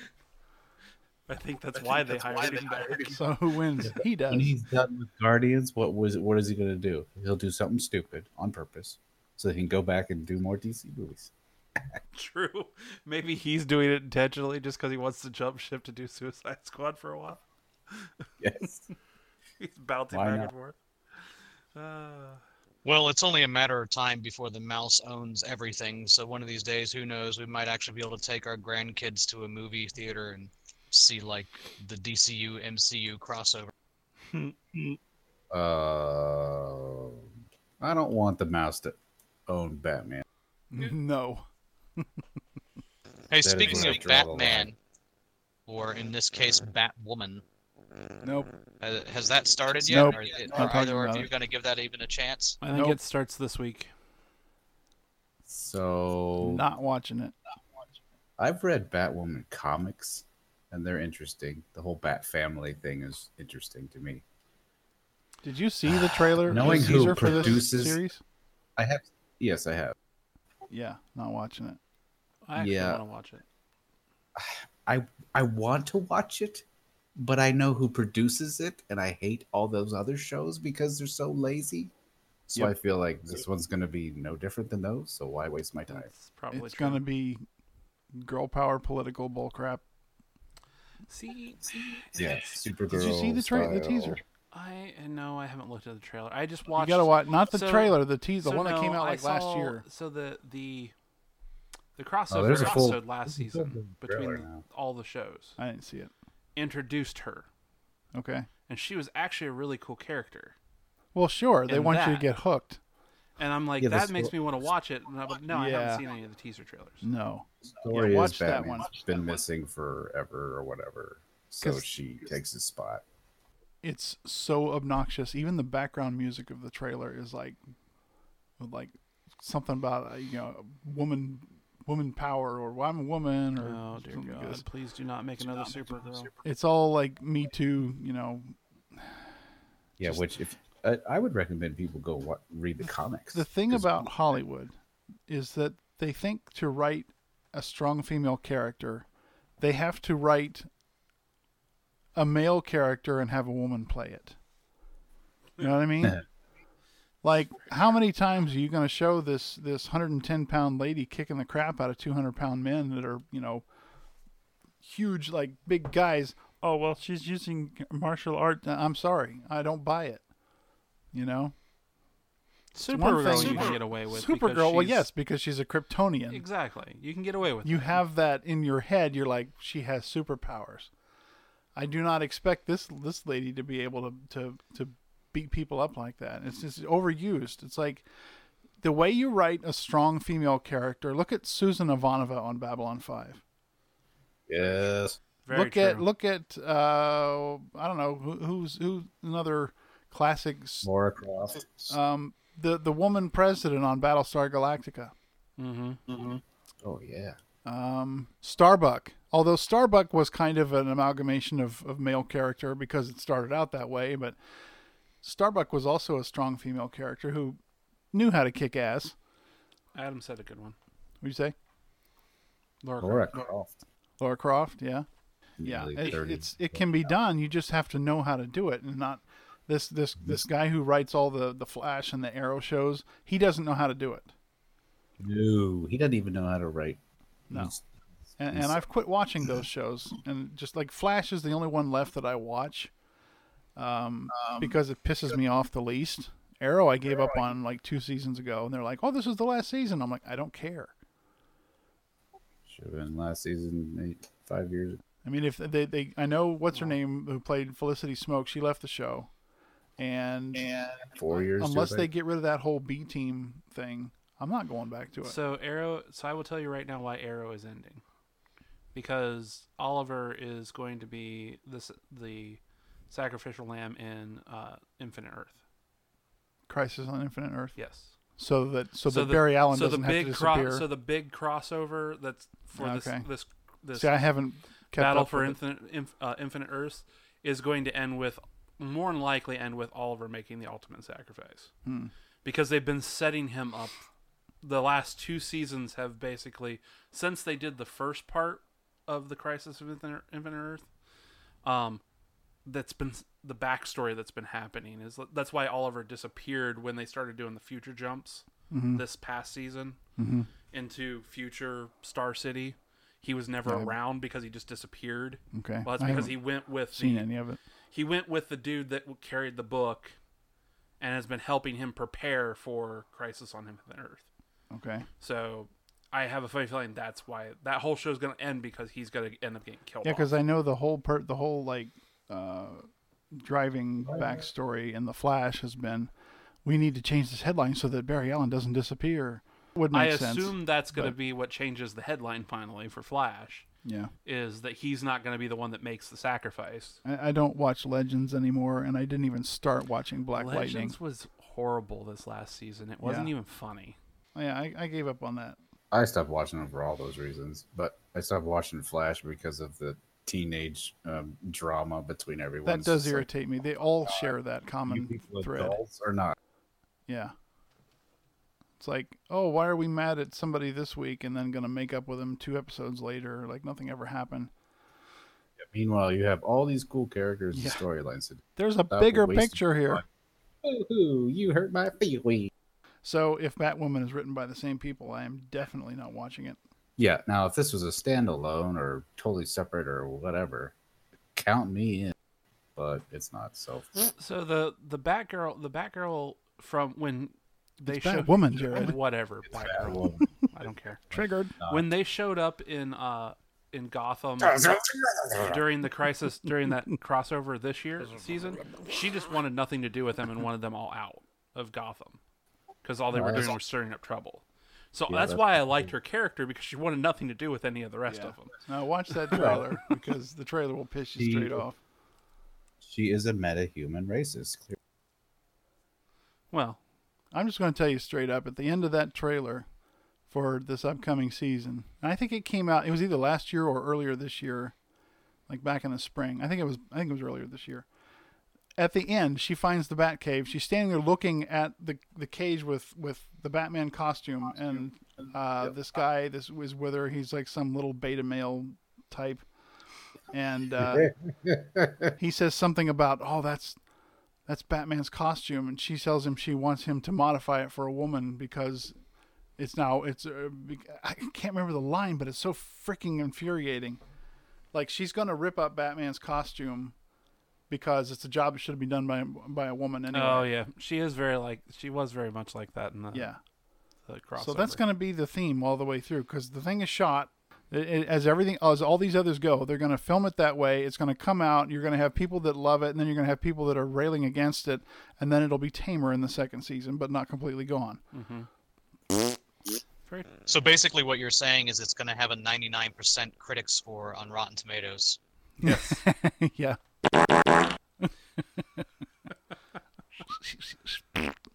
I think that's why they hired him back. so who wins? He does. When he's done with Guardians, what was what is he going to do? He'll do something stupid on purpose so he can go back and do more DC movies. True. Maybe he's doing it intentionally just because he wants to jump ship to do Suicide Squad for a while. Yes. he's bouncing Why back not? and forth. Uh, Well, it's only a matter of time before the mouse owns everything. So one of these days, who knows? We might actually be able to take our grandkids to a movie theater and see like the DCU MCU crossover. Uh, I don't want the mouse to own Batman. No. Hey, That'd speaking of draw the line. Batman, or in this case, Batwoman, Nope. uh, has that started yet? Nope. Or, it- Not are either of about you going to give that even a chance? I think Nope. it starts this week. So Not watching it. I've read Batwoman comics, and they're interesting. The whole Bat family thing is interesting to me. Did you see the trailer? Knowing the who teaser for this produces- series? I have, yes, I have. Yeah, not watching it. I actually Yeah. want to watch it. I I want to watch it, but I know who produces it, and I hate all those other shows because they're so lazy. So Yep. I feel like this one's going to be no different than those. So why waste my time? It's probably it's gonna be girl power political bullcrap. See, see, Yeah, it's- Supergirl. Did you see the tra- the teaser? I no, I haven't looked at the trailer. I just You watched. gotta watch not the so- trailer, the teaser, the so one that came out I like last year. So the the the Oh, crossover there's a full- episode last there's a full season between the- now. all the shows I didn't see it. introduced her, Okay. and she was actually a really cool character. Well, sure. They In want you to get hooked. And I'm like, Yeah, the that makes me want to watch it. And I'm like, no, I haven't seen any of the teaser trailers. No. Story Yeah, is watch that one. Batman's been missing forever or whatever. So she takes his spot. It's so obnoxious. Even the background music of the trailer is like, like something about uh, you know woman, woman power, or well, I'm a woman, or Oh dear something like God! this. Please do not make another Supergirl. It's all like Me Too. You know, Yeah, Just- which if I, I would recommend people go wa read the comics. the thing about Hollywood is that they think to write a strong female character, they have to write a male character and have a woman play it. You know what I mean? like, how many times are you going to show this this 110 pound lady kicking the crap out of 200 pound men that are you know huge like big guys? Oh well, she's using martial art. I'm sorry, I don't buy it. You know. Supergirl thing- you can get away with. Supergirl, well, yes, because she's a Kryptonian. Exactly. You can get away with. You it. have that in your head. You're like, she has superpowers. I do not expect this this lady to be able to to to beat people up like that. It's just overused. It's like the way you write a strong female character. Look at Susan Ivanova on Babylon Five. Yes. Very look at look at uh, I don't know who, who's who another classic. s- Laura Croft. Um, the the woman president on Battlestar Galactica. Mm-hmm. Oh yeah. Um, Starbuck. Although Starbuck was kind of an amalgamation of, of male character because it started out that way, but Starbuck was also a strong female character who knew how to kick ass. Adam said a good one. What'd you say? Laura, Laura Croft. Croft. Laura Croft, yeah. Yeah, it, it's it can be done. You just have to know how to do it, and not this this this guy who writes all the the Flash and the Arrow shows. He doesn't know how to do it. No, he doesn't even know how to write. No. He's- And, he's- and I've quit watching those shows, and just like Flash is the only one left that I watch, um, because it pisses me off the least. Arrow I gave up on like two seasons ago, and they're like, "Oh, this is the last season." I'm like, I don't care. Should have been last season, eight, five years. ago. I mean, if they, they I know what's her name who played Felicity Smoak, she left the show, and, Four years. unless they get rid of that whole B team thing, I'm not going back to it. So Arrow. So I will tell you right now why Arrow is ending, because Oliver is going to be this the sacrificial lamb in uh, Infinite Earth. Crisis on Infinite Earth. Yes. So that so, that the- Barry Allen so doesn't the have big to cro- disappear. so the big crossover that's for Okay. this this this See, I haven't kept battle up for with infinite inf, uh, infinite Earths is going to end with more than likely end with Oliver making the ultimate sacrifice Hmm. because they've been setting him up. The last two seasons have basically since they did the first part of the Crisis of Infinite, Infinite Earth. Um, that's been the backstory that's been happening is that's why Oliver disappeared when they started doing the future jumps Mhm. this past season Mhm. into future Star City. He was never Yeah. around because he just disappeared. Okay. Well, that's I because he went with seen the, any of it. He went with the dude that carried the book, and has been helping him prepare for Crisis on Infinite Earth. Okay. So I have a funny feeling that's why that whole show's going to end because he's going to end up getting killed. Yeah, because I know the whole part, the whole like uh, driving backstory in the Flash has been, we need to change this headline so that Barry Allen doesn't disappear. Would make I sense. assume that's going to but- be what changes the headline finally for Flash. Yeah. Is that he's not going to be the one that makes the sacrifice. I, I don't watch Legends anymore, and I didn't even start watching Black Lightning. Legends was horrible this last season. It wasn't Yeah. even funny. Oh, yeah, I, I gave up on that. I stopped watching them for all those reasons, but I stopped watching Flash because of the teenage um, drama between everyone. That It's does just like, irritate me. They all share that you common people thread. adults or not? Yeah. It's like, oh, why are we mad at somebody this week and then going to make up with them two episodes later? Like nothing ever happened. Meanwhile, you have all these cool characters Yeah. and storylines. There's a bigger picture here. Ooh, you hurt my feelings. So if Batwoman is written by the same people, I am definitely not watching it. Yeah. Now, if this was a standalone or totally separate or whatever, count me in. But it's not. So So the the Batgirl the Batgirl from when they It's showed Batwoman, Jared. whatever Batgirl I don't care Triggered. when they showed up in uh in Gotham during the crisis during that crossover this year season she just wanted nothing to do with them and wanted them all out of Gotham because all they were Nice. doing was stirring up trouble. So Yeah, that's that's why I liked her character because she wanted nothing to do with any of the rest of them. Now watch that trailer because the trailer will piss you straight off. she is a meta-human racist. Well, I'm just going to tell you straight up at the end of that trailer for this upcoming season, and I think it came out. It was either last year or earlier this year, like back in the spring. I think it was. I think it was earlier this year. At the end, she finds the Bat Cave. She's standing there looking at the the cage with with the Batman costume, and uh, this guy, this was with her. He's like some little beta male type, and uh, he says something about, "Oh, that's that's Batman's costume," and she tells him she wants him to modify it for a woman because it's now it's. Uh, I can't remember the line, but it's so freaking infuriating. Like she's gonna rip up Batman's costume because it's a job that should have been done by by a woman anyway. Oh yeah, she is very like she was very much like that in the Yeah. the crossover. So that's going to be the theme all the way through because the thing is shot as everything as all these others go. They're going to film it that way. It's going to come out. You're going to have people that love it, and then you're going to have people that are railing against it, and then it'll be tamer in the second season, but not completely gone. Mm-hmm. So basically, what you're saying is it's going to have a 99% critic score on Rotten Tomatoes. Yes. yeah.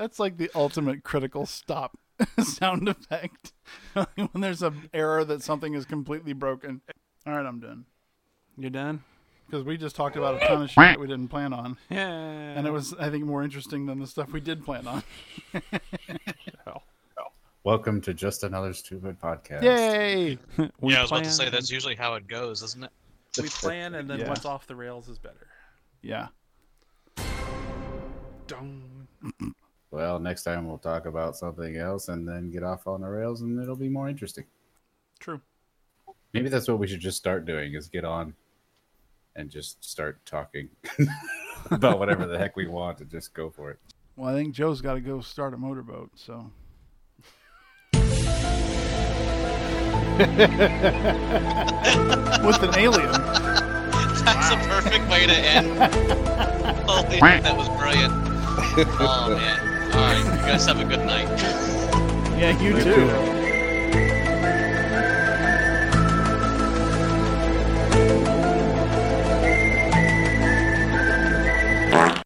That's like the ultimate critical stop sound effect when there's an error that something is completely broken. All right, I'm done. You're done. because we just talked about a ton of shit we didn't plan on. Yeah. And it was, I think, more interesting than the stuff we did plan on. Welcome to just another stupid podcast. Yay! We yeah, I was about to say that's usually how it goes, isn't it? We plan, and then Yeah. what's off the rails is better. Yeah. Dong. Well, next time we'll talk about something else and then get off on the rails, and it'll be more interesting. True. Maybe that's what we should just start doing: is get on and just start talking about whatever the heck we want and just go for it. Well, I think Joe's got to go start a motorboat, so. With an alien. That's a perfect way to end. Holy, shit, that was brilliant. Oh man. All right, you guys have a good night. Yeah, you too.